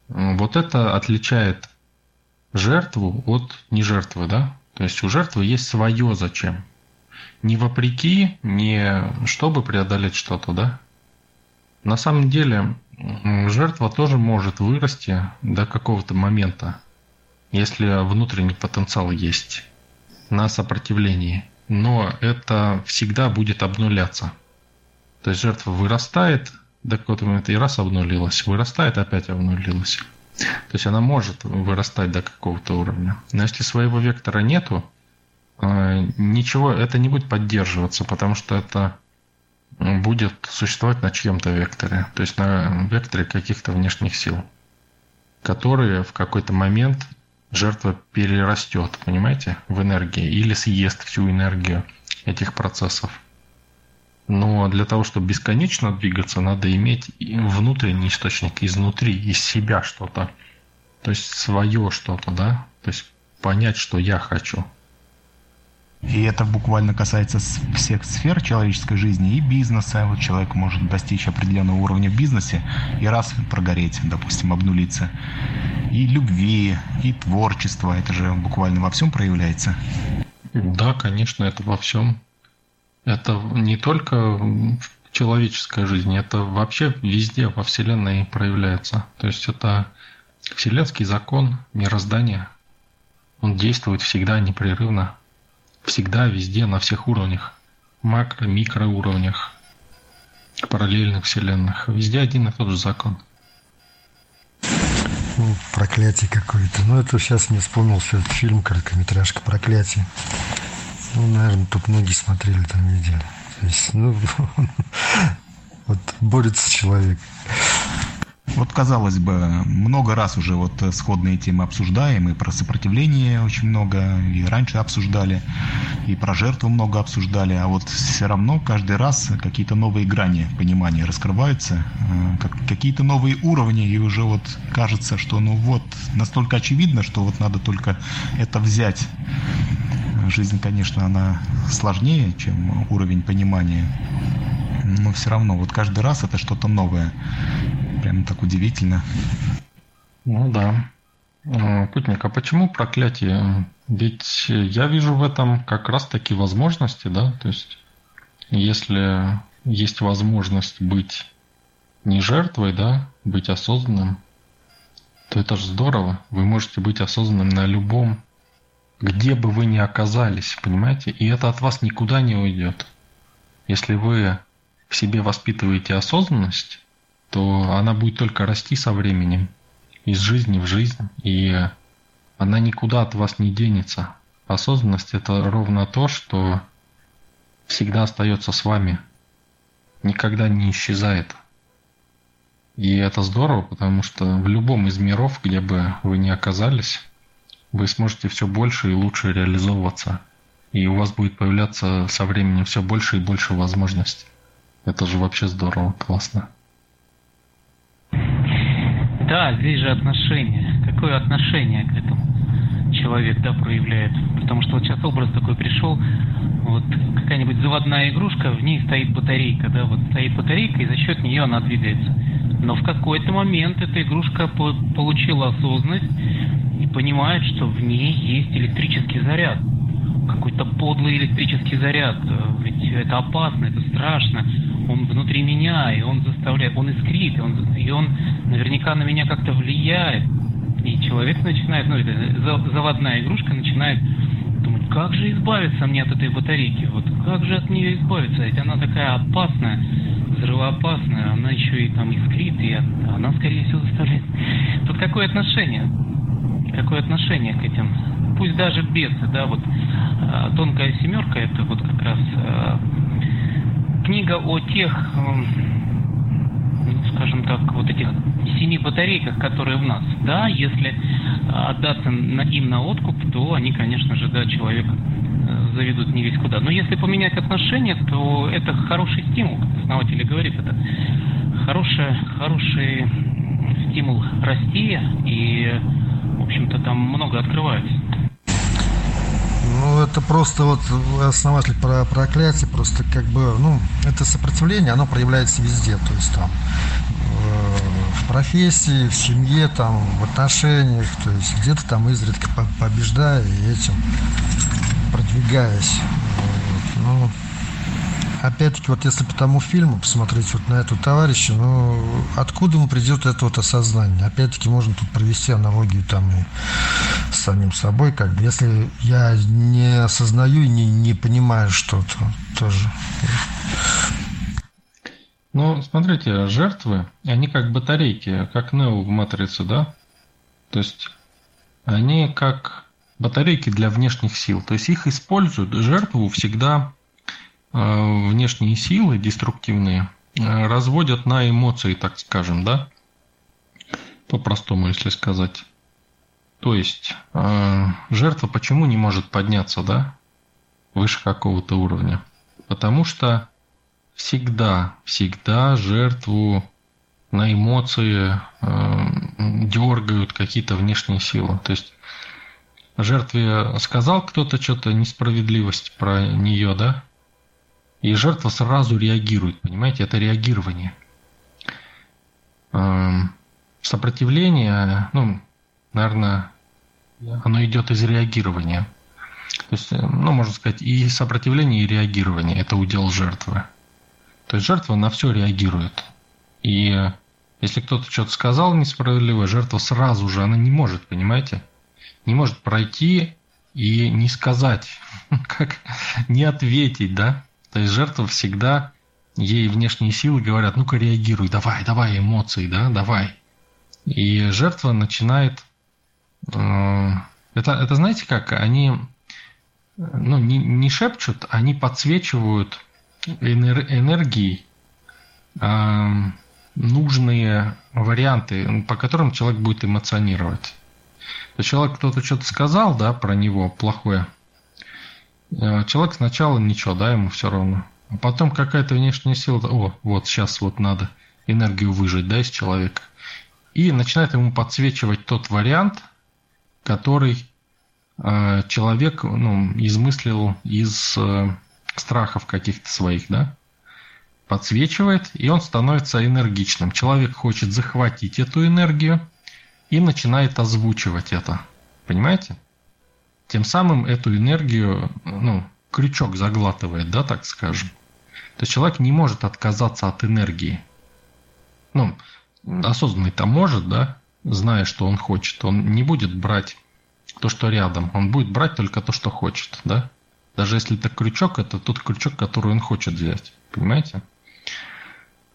вот это отличает жертву от не жертвы, да? То есть у жертвы есть свое зачем. Не вопреки, не чтобы преодолеть что-то, да? На самом деле жертва тоже может вырасти до какого-то момента, если внутренний потенциал есть на сопротивлении. Но это всегда будет обнуляться – то есть жертва вырастает до какого-то момента и раз обнулилась, вырастает, опять обнулилась. То есть она может вырастать до какого-то уровня. Но если своего вектора нету, э, ничего, это не будет поддерживаться, потому что это будет существовать на чьем-то векторе, то есть на векторе каких-то внешних сил, которые в какой-то момент жертва перерастет, понимаете, в энергии или съест всю энергию этих процессов. Но для того, чтобы бесконечно двигаться, надо иметь внутренний источник изнутри, из себя что-то. То есть свое что-то, да? То есть понять, что я хочу. И это буквально касается всех сфер человеческой жизни и бизнеса. Вот человек может достичь определенного уровня в бизнесе и раз прогореть, допустим, обнулиться. И любви, и творчества. Это же буквально во всем проявляется. Да, конечно, это во всем. Это не только в человеческой жизни, это вообще везде во Вселенной проявляется. То есть это вселенский закон мироздания. Он действует всегда непрерывно. Всегда, везде, на всех уровнях. Макро, микроуровнях, параллельных вселенных. Везде один и тот же закон. Ну, проклятие какое-то. Ну, это сейчас мне вспомнился этот фильм, короткометражка «Проклятие». Ну, наверное, тут многие смотрели, там видели. То есть, ну, вот борется человек. Вот, казалось бы, много раз уже вот сходные темы обсуждаем, и про сопротивление очень много, и раньше обсуждали, и про жертву много обсуждали, а вот все равно каждый раз какие-то новые грани понимания раскрываются, э, какие-то новые уровни, и уже вот кажется, что ну вот, настолько очевидно, что вот надо только это взять. Жизнь, конечно, она сложнее, чем уровень понимания, но все равно вот каждый раз это что-то новое прям так удивительно. Ну да. А, Путник, а почему проклятие? Ведь я вижу в этом как раз таки возможности, да? То есть, если есть возможность быть не жертвой, да, быть осознанным, то это же здорово. Вы можете быть осознанным на любом, где бы вы ни оказались, понимаете? И это от вас никуда не уйдет. Если вы в себе воспитываете осознанность, то она будет только расти со временем, из жизни в жизнь, и она никуда от вас не денется. Осознанность – это ровно то, что всегда остается с вами, никогда не исчезает. И это здорово, потому что в любом из миров, где бы вы ни оказались, вы сможете все больше и лучше реализовываться. И у вас будет появляться со временем все больше и больше возможностей. Это же вообще здорово, классно. Да, здесь же отношение. Какое отношение к этому человек, да, проявляет? Потому что вот сейчас образ такой пришел, вот какая-нибудь заводная игрушка, в ней стоит батарейка, да, вот стоит батарейка, и за счет нее она двигается. Но в какой-то момент эта игрушка по получила осознанность и понимает, что в ней есть электрический заряд. Какой-то подлый электрический заряд. Ведь это опасно, это страшно он внутри меня, и он заставляет, он искрит, и он, и он наверняка на меня как-то влияет. И человек начинает, ну, это заводная игрушка начинает как же избавиться мне от этой батарейки, вот как же от нее избавиться, ведь она такая опасная, взрывоопасная, она еще и там искрит, и она, скорее всего, заставляет. Тут какое отношение? Какое отношение к этим? Пусть даже бесы, да, вот а, тонкая семерка, это вот как раз а, книга о тех, ну, скажем так, вот этих семи батарейках, которые в нас. Да, если отдаться им на откуп, то они, конечно же, да, человека э, заведут не весь куда. Но если поменять отношения, то это хороший стимул, как основатели говорит, это хороший, хороший стимул расти, и, в общем-то, там много открывается. Ну, это просто вот основатель про проклятие, просто как бы, ну, это сопротивление, оно проявляется везде, то есть там э, в профессии, в семье, там, в отношениях, то есть где-то там изредка побеждая и этим продвигаясь. Опять-таки, вот если по тому фильму посмотреть вот на эту товарища, ну, откуда ему придет это вот осознание? Опять-таки, можно тут провести аналогию там и с самим собой, как бы, если я не осознаю и не, не понимаю что-то, тоже. Ну, смотрите, жертвы, они как батарейки, как Нео в Матрице, да? То есть они как батарейки для внешних сил. То есть их используют, жертву всегда внешние силы деструктивные э, разводят на эмоции, так скажем, да? По-простому, если сказать. То есть э, жертва почему не может подняться, да? Выше какого-то уровня. Потому что всегда, всегда жертву на эмоции э, дергают какие-то внешние силы. То есть жертве сказал кто-то что-то несправедливость про нее, да? И жертва сразу реагирует, понимаете? Это реагирование. Э, сопротивление, ну, наверное, оно идет из реагирования. То есть, ну, можно сказать, и сопротивление, и реагирование – это удел жертвы. То есть жертва на все реагирует. И если кто-то что-то сказал несправедливо, жертва сразу же, она не может, понимаете? Не может пройти и не сказать, как не ответить, да? То есть жертва всегда, ей внешние силы говорят, ну-ка реагируй, давай, давай, эмоции, да, давай. И жертва начинает... Э, это, это знаете как? Они ну, не, не шепчут, они подсвечивают энергией нужные варианты, по которым человек будет эмоционировать. То есть человек кто-то что-то сказал, да, про него плохое. Э, человек сначала ничего, да, ему все равно. А потом какая-то внешняя сила, о, вот сейчас вот надо энергию выжать, да, из человека. И начинает ему подсвечивать тот вариант, который э, человек ну, измыслил из э, страхов каких-то своих, да подсвечивает, и он становится энергичным. Человек хочет захватить эту энергию и начинает озвучивать это. Понимаете? Тем самым эту энергию, ну, крючок заглатывает, да, так скажем. То есть человек не может отказаться от энергии. Ну, осознанный-то может, да, зная, что он хочет. Он не будет брать то, что рядом. Он будет брать только то, что хочет, да. Даже если это крючок, это тот крючок, который он хочет взять. Понимаете?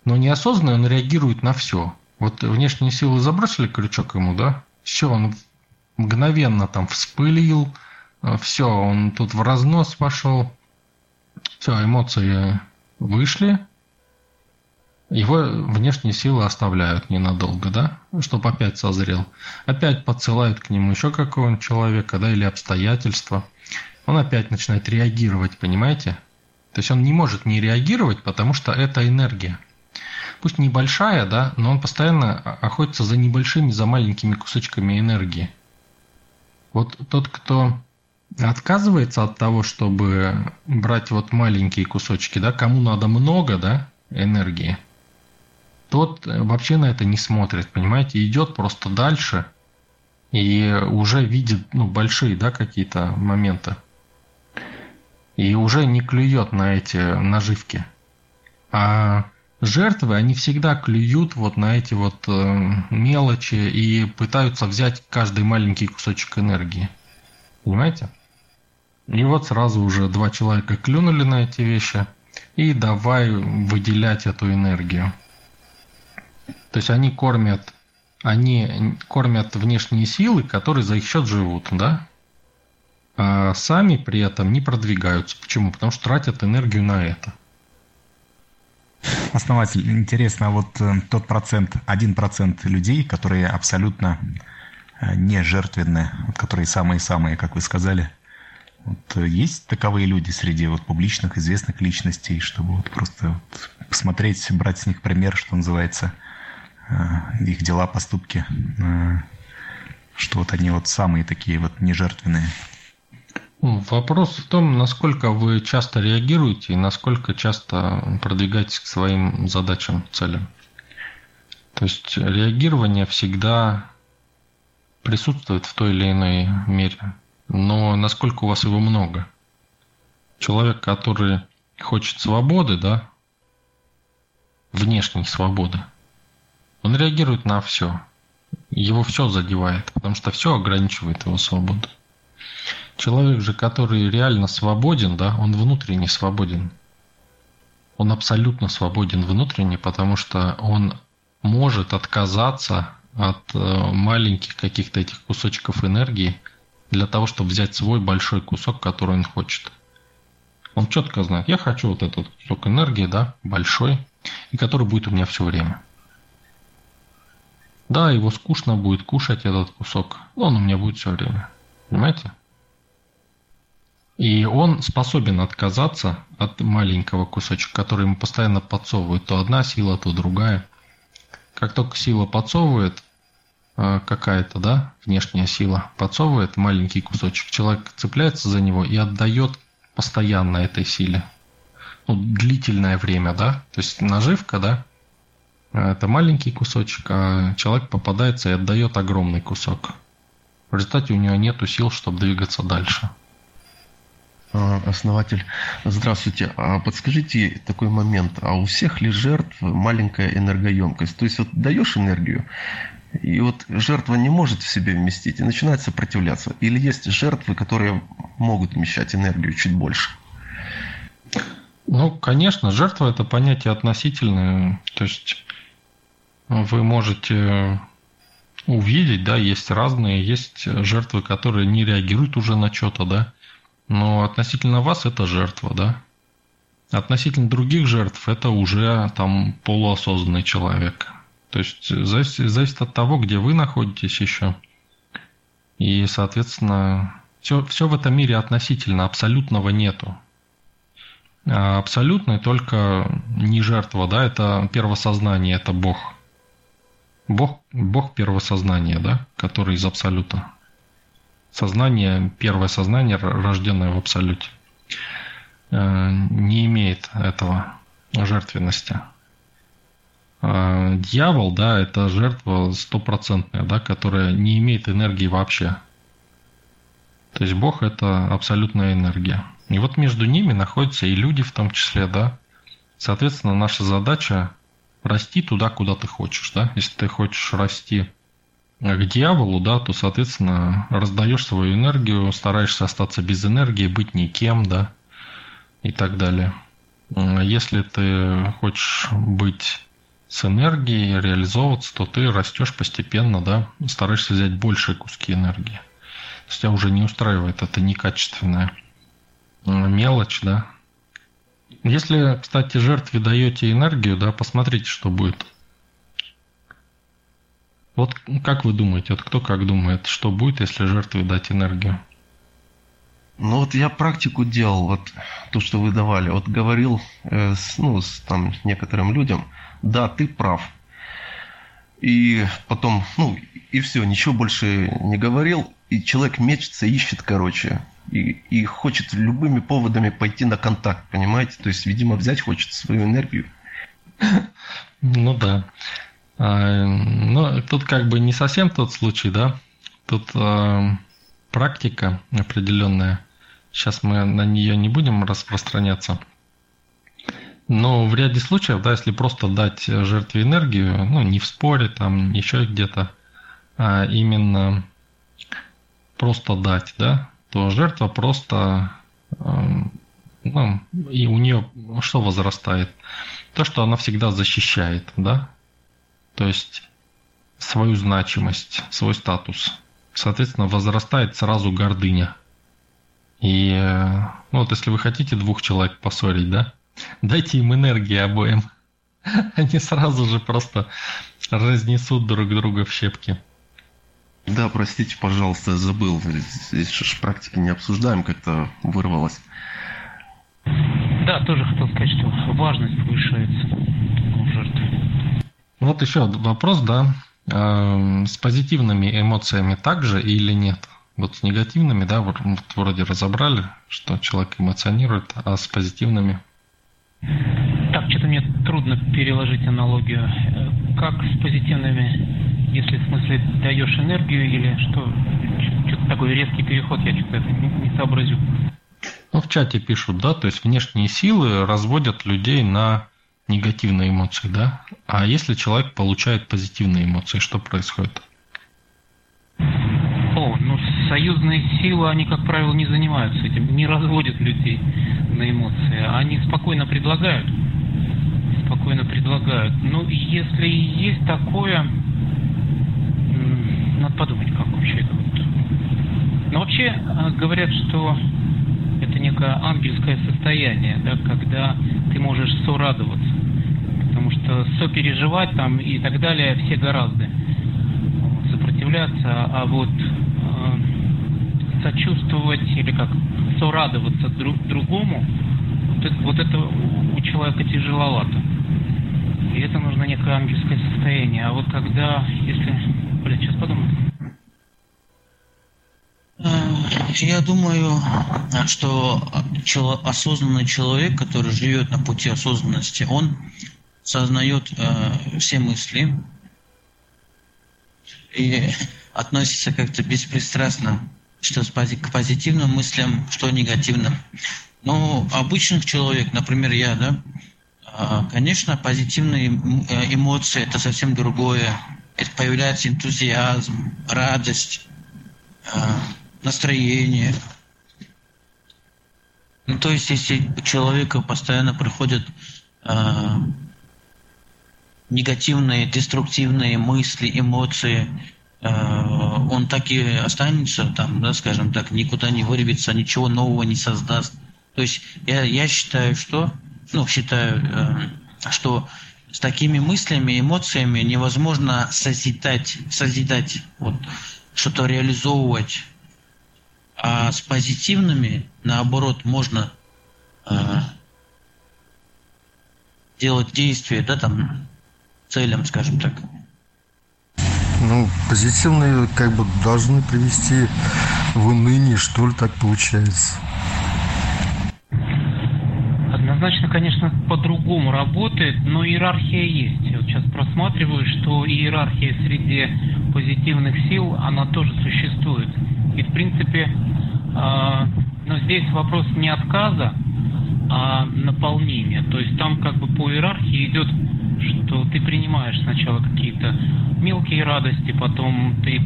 Но неосознанно он реагирует на все. Вот внешние силы забросили крючок ему, да? Все, он мгновенно там вспылил, все, он тут в разнос пошел. Все, эмоции вышли. Его внешние силы оставляют ненадолго, да? Чтобы опять созрел. Опять подсылают к нему еще какого-нибудь человека, да, или обстоятельства. Он опять начинает реагировать, понимаете? То есть он не может не реагировать, потому что это энергия пусть небольшая, да, но он постоянно охотится за небольшими, за маленькими кусочками энергии. Вот тот, кто отказывается от того, чтобы брать вот маленькие кусочки, да, кому надо много, да, энергии, тот вообще на это не смотрит, понимаете, идет просто дальше и уже видит, ну, большие, да, какие-то моменты. И уже не клюет на эти наживки. А жертвы, они всегда клюют вот на эти вот э, мелочи и пытаются взять каждый маленький кусочек энергии. Понимаете? И вот сразу уже два человека клюнули на эти вещи и давай выделять эту энергию. То есть они кормят, они кормят внешние силы, которые за их счет живут, да? А сами при этом не продвигаются. Почему? Потому что тратят энергию на это. Основатель, интересно, а вот э, тот процент, один процент людей, которые абсолютно э, не жертвенны, которые самые-самые, как вы сказали, вот, э, есть таковые люди среди вот публичных, известных личностей, чтобы вот просто вот посмотреть, брать с них пример, что называется, их дела, поступки, что вот они вот самые такие вот нежертвенные. Вопрос в том, насколько вы часто реагируете и насколько часто продвигаетесь к своим задачам, целям. То есть реагирование всегда присутствует в той или иной мере. Но насколько у вас его много? Человек, который хочет свободы, да, внешней свободы, он реагирует на все. Его все задевает, потому что все ограничивает его свободу. Человек же, который реально свободен, да, он внутренне свободен. Он абсолютно свободен внутренне, потому что он может отказаться от э, маленьких каких-то этих кусочков энергии для того, чтобы взять свой большой кусок, который он хочет. Он четко знает, я хочу вот этот кусок энергии, да, большой, и который будет у меня все время. Да, его скучно будет кушать этот кусок, но он у меня будет все время. Понимаете? И он способен отказаться от маленького кусочка, который ему постоянно подсовывают. То одна сила, то другая. Как только сила подсовывает, какая-то, да, внешняя сила подсовывает маленький кусочек, человек цепляется за него и отдает постоянно этой силе. Ну, длительное время, да. То есть наживка, да, это маленький кусочек, а человек попадается и отдает огромный кусок. В результате у него нет сил, чтобы двигаться дальше. А, основатель, здравствуйте. А подскажите такой момент. А у всех ли жертв маленькая энергоемкость? То есть вот даешь энергию, и вот жертва не может в себе вместить и начинает сопротивляться. Или есть жертвы, которые могут вмещать энергию чуть больше? Ну, конечно, жертва это понятие относительное. То есть вы можете увидеть, да, есть разные, есть жертвы, которые не реагируют уже на что-то, да, но относительно вас это жертва, да? Относительно других жертв это уже там полуосознанный человек. То есть зависит, зависит от того, где вы находитесь еще. И, соответственно, все, все в этом мире относительно, абсолютного нету. А абсолютный только не жертва, да, это первосознание, это Бог. Бог, Бог первосознание, да, который из абсолюта сознание, первое сознание, рожденное в абсолюте, э, не имеет этого жертвенности. А дьявол, да, это жертва стопроцентная, да, которая не имеет энергии вообще. То есть Бог это абсолютная энергия. И вот между ними находятся и люди в том числе, да. Соответственно, наша задача расти туда, куда ты хочешь, да. Если ты хочешь расти к дьяволу, да, то, соответственно, раздаешь свою энергию, стараешься остаться без энергии, быть никем, да, и так далее. Если ты хочешь быть с энергией, реализовываться, то ты растешь постепенно, да, стараешься взять большие куски энергии. То есть тебя уже не устраивает это некачественная мелочь, да. Если, кстати, жертве даете энергию, да, посмотрите, что будет – вот как вы думаете, вот кто как думает, что будет, если жертве дать энергию? Ну вот я практику делал, вот то, что вы давали. Вот говорил э, с, ну, с там некоторым людям, да, ты прав. И потом, ну, и все, ничего больше не говорил. И человек мечется, ищет, короче. И, и хочет любыми поводами пойти на контакт, понимаете? То есть, видимо, взять хочет свою энергию. Ну да. А, ну, тут как бы не совсем тот случай, да. Тут э, практика определенная. Сейчас мы на нее не будем распространяться. Но в ряде случаев, да, если просто дать жертве энергию, ну, не в споре, там, еще где-то, а именно просто дать, да, то жертва просто, э, ну, и у нее что возрастает? То, что она всегда защищает, да, то есть свою значимость, свой статус. Соответственно, возрастает сразу гордыня. И ну, вот если вы хотите двух человек поссорить, да, дайте им энергии обоим. Они сразу же просто разнесут друг друга в щепки. Да, простите, пожалуйста, забыл. Здесь же практики не обсуждаем, как-то вырвалось. Да, тоже хотел сказать, что важность повышается у жертвы. Вот еще вопрос, да, эм, с позитивными эмоциями также или нет? Вот с негативными, да, вот вроде разобрали, что человек эмоционирует, а с позитивными? Так, что-то мне трудно переложить аналогию. Э, как с позитивными, если в смысле даешь энергию или что? Что-то такой резкий переход, я что-то не, не сообразил. Ну, в чате пишут, да, то есть внешние силы разводят людей на негативные эмоции, да? А если человек получает позитивные эмоции, что происходит? О, ну союзные силы, они, как правило, не занимаются этим, не разводят людей на эмоции. Они спокойно предлагают. Спокойно предлагают. Ну, если есть такое, надо подумать, как вообще это вот. Но вообще э, говорят, что это некое ангельское состояние, да, когда ты можешь сорадоваться. Потому что сопереживать там и так далее все гораздо сопротивляться, а вот э, сочувствовать или как сорадоваться друг другому, вот это, вот это у человека тяжеловато. И это нужно некое ангельское состояние. А вот когда, если... Блин, сейчас подумаю. Э, я думаю, что осознанный человек, который живет на пути осознанности, он сознает э, все мысли и относится как-то беспристрастно, что к позитивным мыслям, что негативным. Но обычных человек, например, я, да, а, конечно, позитивные э, эмоции – это совсем другое. Это появляется энтузиазм, радость, а, настроение. Ну, то есть, если у человека постоянно приходят э, негативные, деструктивные мысли, эмоции, он так и останется там, да, скажем так, никуда не вырвется, ничего нового не создаст. То есть я, я считаю, что, ну, считаю, э, что с такими мыслями, эмоциями невозможно созидать, созидать, вот, что-то реализовывать. А с позитивными, наоборот, можно э, делать действия, да, там, целям, скажем так. Ну, позитивные как бы должны привести в уныние, что ли, так получается. Однозначно, конечно, по-другому работает, но иерархия есть. Вот сейчас просматриваю, что иерархия среди позитивных сил, она тоже существует. И, в принципе, э, но здесь вопрос не отказа, а наполнения. То есть там как бы по иерархии идет что ты принимаешь сначала какие-то мелкие радости, потом ты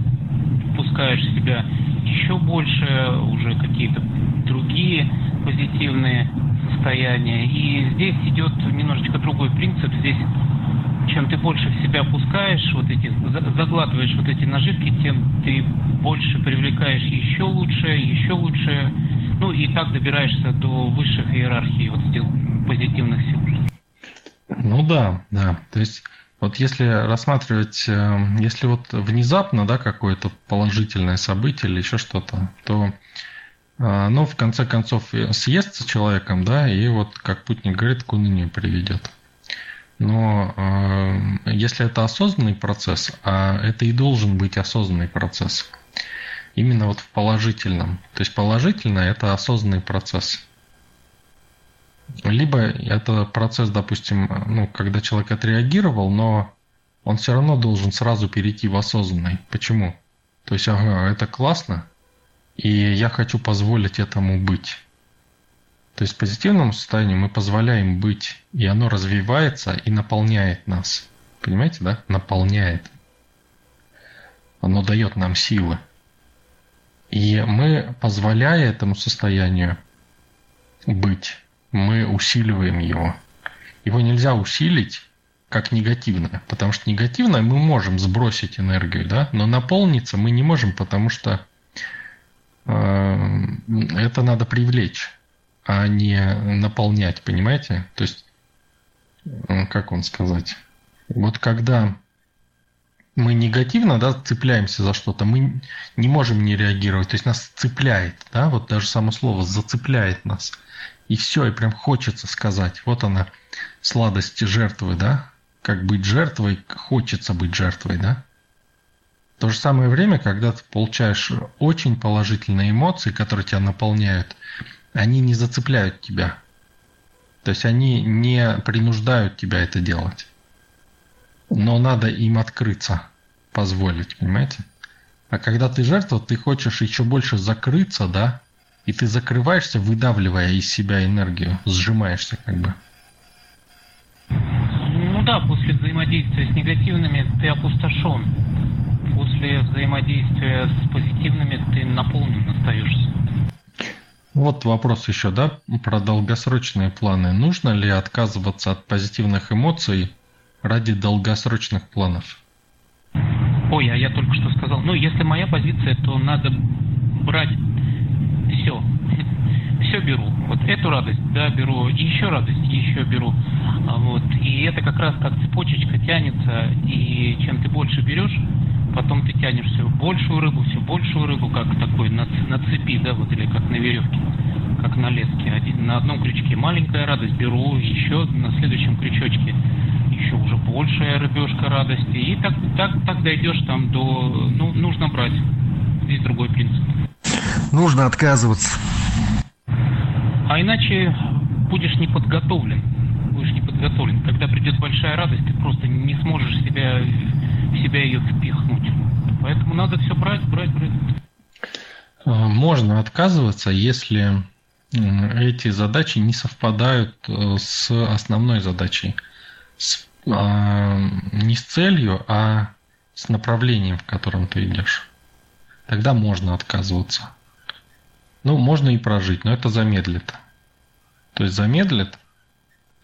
впускаешь в себя еще больше уже какие-то другие позитивные состояния. И здесь идет немножечко другой принцип. Здесь чем ты больше в себя пускаешь, вот эти, заглатываешь вот эти наживки, тем ты больше привлекаешь еще лучше, еще лучше, ну и так добираешься до высших иерархий вот этих позитивных сил. Ну да, да. То есть вот если рассматривать, э, если вот внезапно, да, какое-то положительное событие или еще что-то, то э, ну, в конце концов, съестся человеком, да, и вот, как путник говорит, к унынию приведет. Но э, если это осознанный процесс, а это и должен быть осознанный процесс, именно вот в положительном. То есть положительное – это осознанный процесс. Либо это процесс, допустим, ну, когда человек отреагировал, но он все равно должен сразу перейти в осознанный. Почему? То есть, ага, это классно, и я хочу позволить этому быть. То есть в позитивном состоянии мы позволяем быть, и оно развивается и наполняет нас. Понимаете, да? Наполняет. Оно дает нам силы. И мы, позволяя этому состоянию быть, мы усиливаем его. Его нельзя усилить как негативное, потому что негативное мы можем сбросить энергию, да, но наполниться мы не можем, потому что э, это надо привлечь, а не наполнять, понимаете? То есть, э, как вам сказать? Вот когда мы негативно да, цепляемся за что-то, мы не можем не реагировать. То есть нас цепляет, да, вот даже само слово зацепляет нас. И все, и прям хочется сказать. Вот она, сладость жертвы, да? Как быть жертвой, хочется быть жертвой, да? В то же самое время, когда ты получаешь очень положительные эмоции, которые тебя наполняют, они не зацепляют тебя. То есть они не принуждают тебя это делать. Но надо им открыться, позволить, понимаете? А когда ты жертва, ты хочешь еще больше закрыться, да, и ты закрываешься, выдавливая из себя энергию, сжимаешься как бы. Ну да, после взаимодействия с негативными ты опустошен. После взаимодействия с позитивными ты наполнен остаешься. Вот вопрос еще, да, про долгосрочные планы. Нужно ли отказываться от позитивных эмоций ради долгосрочных планов? Ой, а я только что сказал, ну, если моя позиция, то надо брать все. Все беру. Вот эту радость, да, беру, и еще радость, еще беру. А вот. И это как раз как цепочечка тянется, и чем ты больше берешь, потом ты тянешь все большую рыбу, все большую рыбу, как такой на, на цепи, да, вот или как на веревке, как на леске. Один, на одном крючке маленькая радость, беру еще на следующем крючочке еще уже большая рыбешка радости. И так, так, так дойдешь там до... Ну, нужно брать. Здесь другой принцип. Нужно отказываться. А иначе будешь не подготовлен. Будешь не подготовлен. Когда придет большая радость, ты просто не сможешь себя, в себя ее впихнуть. Поэтому надо все брать, брать, брать. А, можно отказываться, если эти задачи не совпадают э, с основной задачей. С, а, не с целью, а с направлением, в котором ты идешь. Тогда можно отказываться. Ну, можно и прожить, но это замедлит. То есть замедлит,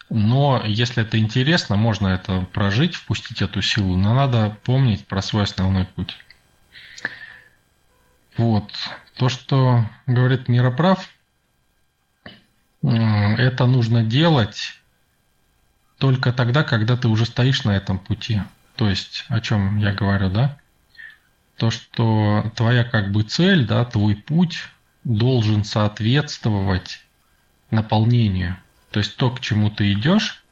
но если это интересно, можно это прожить, впустить эту силу, но надо помнить про свой основной путь. Вот. То, что говорит Мироправ, это нужно делать только тогда, когда ты уже стоишь на этом пути. То есть, о чем я говорю, да? То, что твоя как бы цель, да, твой путь должен соответствовать наполнению. То есть то, к чему ты идешь,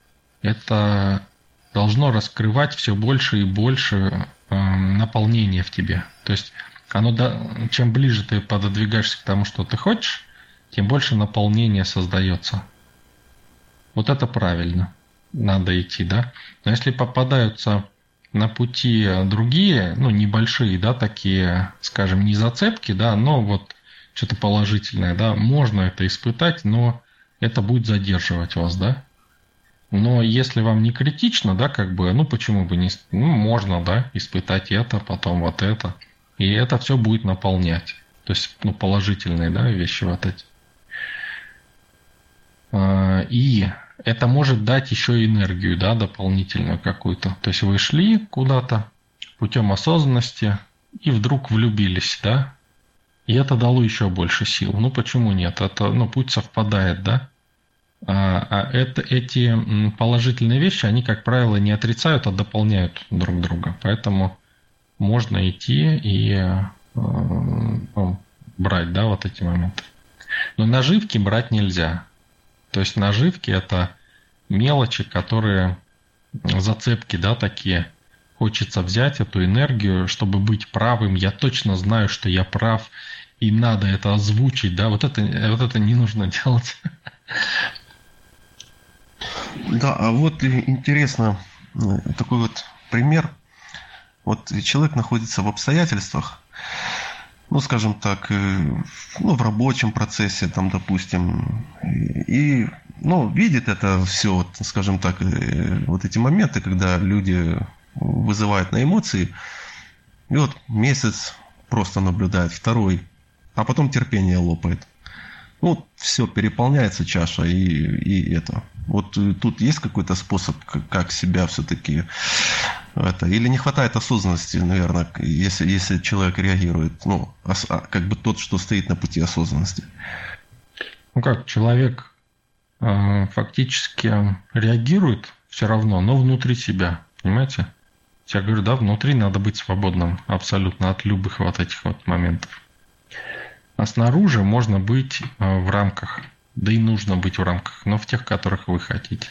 это должно раскрывать все больше и больше э, наполнения в тебе. То есть оно, да, чем ближе ты пододвигаешься к тому, что ты хочешь, тем больше наполнения создается. Вот это правильно. Надо идти, да. Но если попадаются на пути другие, ну, небольшие, да, такие, скажем, не зацепки, да, но вот что-то положительное, да, можно это испытать, но это будет задерживать вас, да. Но если вам не критично, да, как бы, ну почему бы не, ну можно, да, испытать это, потом вот это, и это все будет наполнять, то есть, ну положительные, да, вещи вот эти. А, и это может дать еще энергию, да, дополнительную какую-то. То есть вы шли куда-то путем осознанности и вдруг влюбились, да, и это дало еще больше сил. Ну почему нет? Это, ну, путь совпадает, да? А, а это, эти положительные вещи, они, как правило, не отрицают, а дополняют друг друга. Поэтому можно идти и э, ну, брать, да, вот эти моменты. Но наживки брать нельзя. То есть наживки это мелочи, которые зацепки, да, такие. Хочется взять эту энергию, чтобы быть правым. Я точно знаю, что я прав и надо это озвучить, да, вот это, вот это не нужно делать. Да, а вот интересно, такой вот пример. Вот человек находится в обстоятельствах, ну, скажем так, э, ну, в рабочем процессе, там, допустим, и, ну, видит это все, вот, скажем так, э, вот эти моменты, когда люди вызывают на эмоции, и вот месяц просто наблюдает, второй а потом терпение лопает. Ну, все, переполняется чаша и, и это. Вот э, тут есть какой-то способ, как себя все-таки это, или не хватает осознанности, наверное, если, если человек реагирует, ну, ос, а, как бы тот, что стоит на пути осознанности. Ну как, человек э, фактически реагирует все равно, но внутри себя, понимаете? Я говорю, да, внутри надо быть свободным абсолютно от любых вот этих вот моментов. А снаружи можно быть э, в рамках, да и нужно быть в рамках, но в тех, которых вы хотите.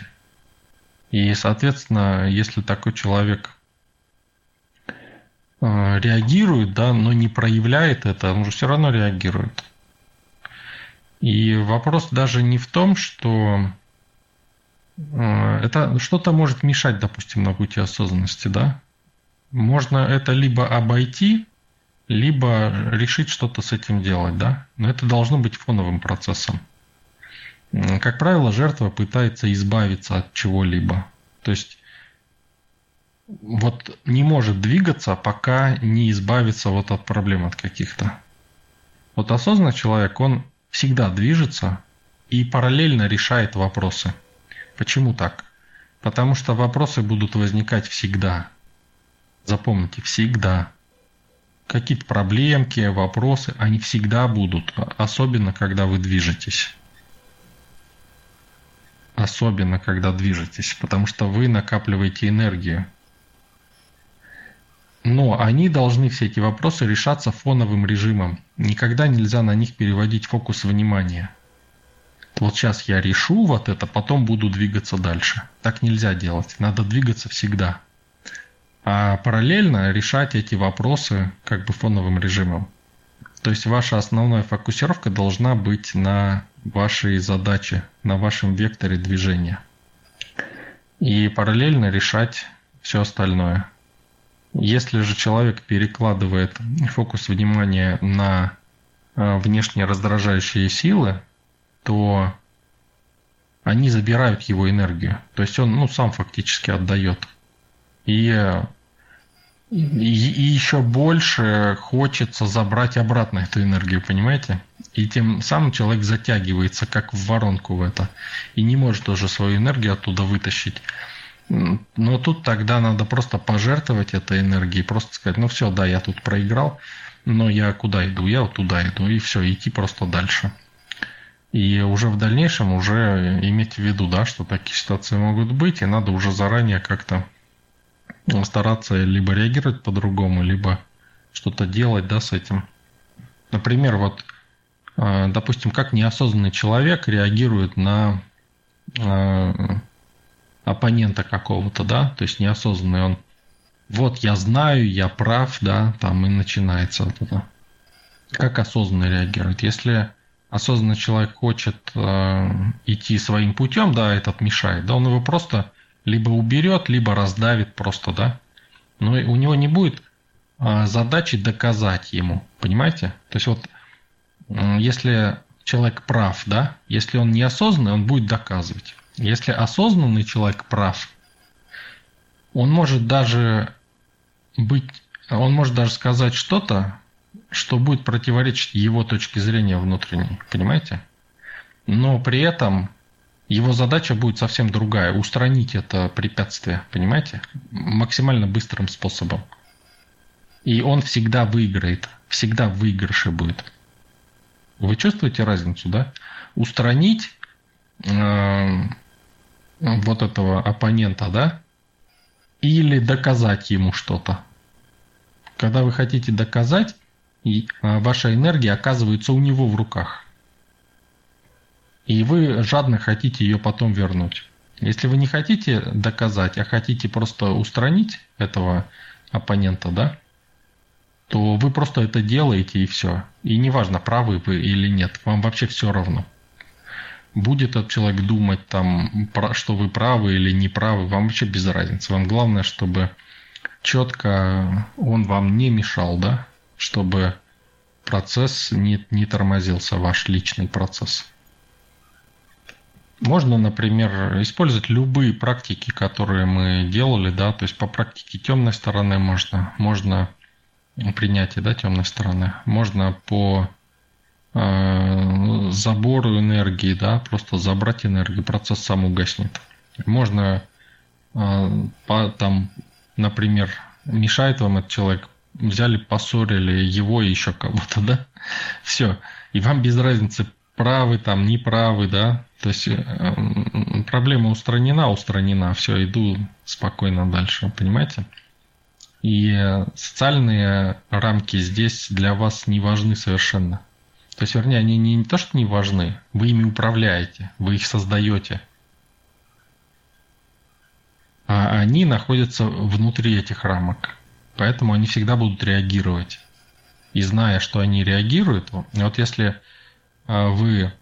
И, соответственно, если такой человек э, реагирует, да, но не проявляет это, он же все равно реагирует. И вопрос даже не в том, что э, это что-то может мешать, допустим, на пути осознанности, да. Можно это либо обойти, либо решить что-то с этим делать, да? Но это должно быть фоновым процессом. Как правило, жертва пытается избавиться от чего-либо. То есть вот не может двигаться, пока не избавится вот от проблем от каких-то. Вот осознанный человек, он всегда движется и параллельно решает вопросы. Почему так? Потому что вопросы будут возникать всегда. Запомните, всегда. Какие-то проблемки, вопросы, они всегда будут, особенно когда вы движетесь. Особенно, когда движетесь, потому что вы накапливаете энергию. Но они должны, все эти вопросы, решаться фоновым режимом. Никогда нельзя на них переводить фокус внимания. Вот сейчас я решу вот это, потом буду двигаться дальше. Так нельзя делать. Надо двигаться всегда. А параллельно решать эти вопросы как бы фоновым режимом. То есть ваша основная фокусировка должна быть на вашей задаче, на вашем векторе движения. И параллельно решать все остальное. Если же человек перекладывает фокус внимания на э, внешне раздражающие силы, то они забирают его энергию. То есть он ну, сам фактически отдает. И, и, еще больше хочется забрать обратно эту энергию, понимаете? И тем самым человек затягивается как в воронку в это. И не может уже свою энергию оттуда вытащить. Но тут тогда надо просто пожертвовать этой энергией, просто сказать, ну все, да, я тут проиграл, но я куда иду? Я вот туда иду, и все, идти просто дальше. И уже в дальнейшем уже иметь в виду, да, что такие ситуации могут быть, и надо уже заранее как-то стараться либо реагировать по-другому, либо что-то делать, да, с этим. Например, вот, э, допустим, как неосознанный человек реагирует на э, оппонента какого-то, да, то есть неосознанный он, вот я знаю, я прав, да, там и начинается вот это. Как осознанно реагирует? Если осознанный человек хочет э, идти своим путем, да, этот мешает, да, он его просто либо уберет, либо раздавит просто, да. Но у него не будет э, задачи доказать ему, понимаете? То есть вот если человек прав, да, если он неосознанный, он будет доказывать. Если осознанный человек прав, он может даже быть, он может даже сказать что-то, что будет противоречить его точке зрения внутренней, понимаете? Но при этом его задача будет совсем другая, устранить это препятствие, понимаете? Максимально быстрым способом. И он всегда выиграет, всегда в выигрыше будет. Вы чувствуете разницу, да? Устранить э, вот этого оппонента, да? Или доказать ему что-то. Когда вы хотите доказать, а, ваша энергия оказывается у него в руках. И вы жадно хотите ее потом вернуть. Если вы не хотите доказать, а хотите просто устранить этого оппонента, да, то вы просто это делаете и все. И неважно, правы вы или нет, вам вообще все равно будет этот человек думать, там, что вы правы или не правы, вам вообще без разницы. Вам главное, чтобы четко он вам не мешал, да, чтобы процесс не, не тормозился, ваш личный процесс. Можно, например, использовать любые практики, которые мы делали, да, то есть по практике темной стороны можно, можно принятие, да, темной стороны, можно по Э, забору энергии, да, просто забрать энергию, процесс сам угаснет. Можно э, по, там, например, мешает вам этот человек, взяли, поссорили его и еще кого-то, да, все, и вам без разницы, правы там, не правы, да, то есть э, проблема устранена, устранена, все, иду спокойно дальше, понимаете? И социальные рамки здесь для вас не важны совершенно. То есть, вернее, они не, не то, что не важны, вы ими управляете, вы их создаете. А они находятся внутри этих рамок. Поэтому они всегда будут реагировать. И зная, что они реагируют, вот если вы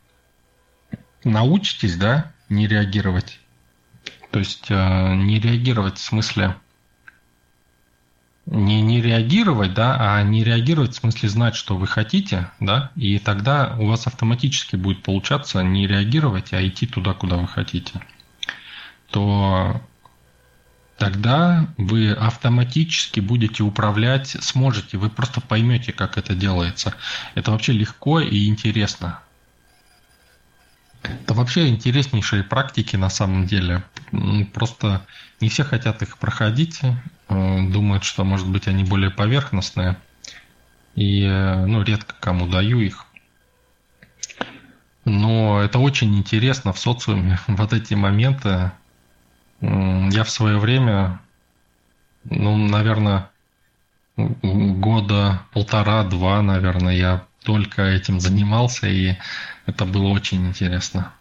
научитесь, да, не реагировать, то есть а, не реагировать в смысле не, не реагировать, да, а не реагировать в смысле знать, что вы хотите, да, и тогда у вас автоматически будет получаться не реагировать, а идти туда, куда вы хотите, то тогда вы автоматически будете управлять, сможете, вы просто поймете, как это делается. Это вообще легко и интересно. Это вообще интереснейшие практики на самом деле. Просто не все хотят их проходить, э, думают, что, может быть, они более поверхностные. И ну, редко кому даю их. Но это очень интересно в социуме, вот эти моменты. Я в свое время, ну, наверное, года полтора-два, наверное, я только этим занимался, и это было очень интересно.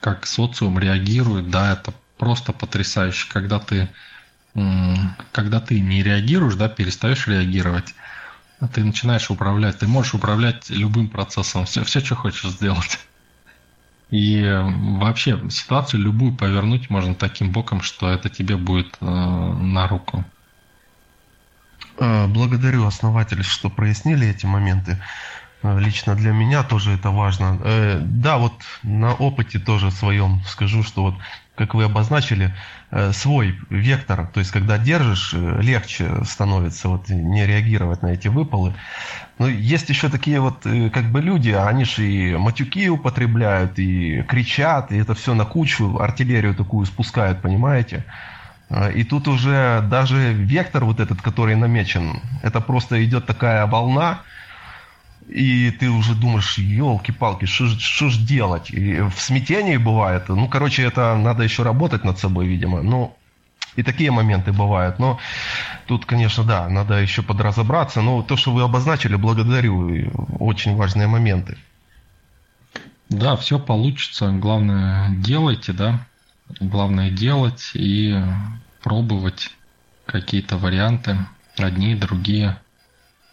Как социум реагирует, да, это просто потрясающе, когда ты, когда ты не реагируешь, да, перестаешь реагировать, ты начинаешь управлять, ты можешь управлять любым процессом, все, все что хочешь сделать. И вообще ситуацию любую повернуть можно таким боком, что это тебе будет э, на руку. Э, благодарю основателей, что прояснили эти моменты. Э, лично для меня тоже это важно. Э, да, вот на опыте тоже своем скажу, что вот как вы обозначили, свой вектор, то есть когда держишь, легче становится вот не реагировать на эти выпалы. Но есть еще такие вот как бы люди, они же и матюки употребляют, и кричат, и это все на кучу, артиллерию такую спускают, понимаете? А, и тут уже даже вектор вот этот, который намечен, это просто идет такая волна, и ты уже думаешь, елки-палки, что ж делать? И в смятении бывает. Ну, короче, это надо еще работать над собой, видимо. Ну, и такие моменты бывают. Но тут, конечно, да, надо еще подразобраться. Но то, что вы обозначили, благодарю. Очень важные моменты. Да, все получится. Главное, делайте, да. Главное делать и пробовать какие-то варианты, одни, другие,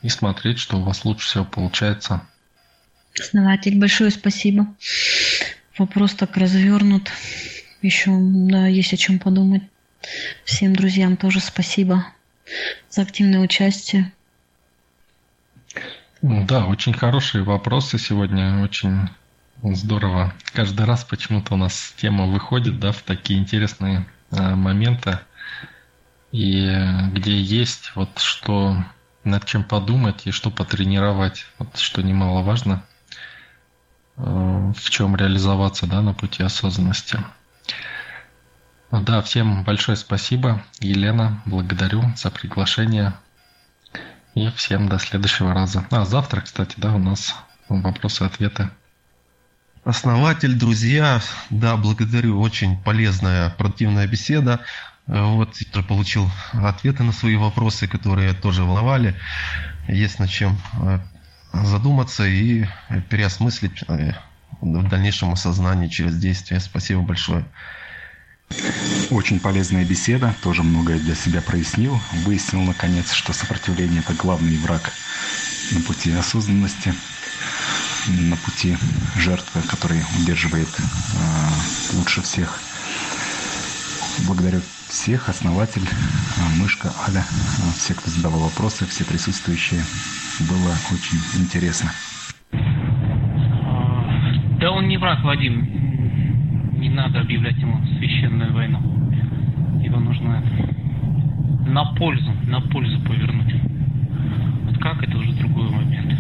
и смотреть, что у вас лучше всего получается. Основатель, большое спасибо. Вопрос так развернут. Еще да, есть о чем подумать. Всем друзьям тоже спасибо за активное участие. Да, очень хорошие вопросы сегодня, очень здорово. Каждый раз почему-то у нас тема выходит, да, в такие интересные э, моменты и где есть вот что над чем подумать и что потренировать, вот что немаловажно, э, в чем реализоваться да, на пути осознанности. Да, всем большое спасибо, Елена, благодарю за приглашение. И всем до следующего раза. А завтра, кстати, да, у нас вопросы-ответы. Основатель, друзья, да, благодарю, очень полезная, продуктивная беседа. Э, вот получил ответы на свои вопросы, которые тоже волновали. Есть над чем э, задуматься и переосмыслить э, в дальнейшем осознании через действие. Спасибо большое. Очень полезная беседа, тоже многое для себя прояснил. Выяснил, наконец, что сопротивление – это главный враг на пути осознанности, на пути жертвы, который удерживает э, лучше всех. Благодарю всех основатель а, Мышка Аля. А, все, кто задавал вопросы, все присутствующие. Было очень интересно. А, да он не враг, Вадим. Не надо объявлять ему священную войну. Его нужно на пользу, на пользу повернуть. Вот как это уже другой момент.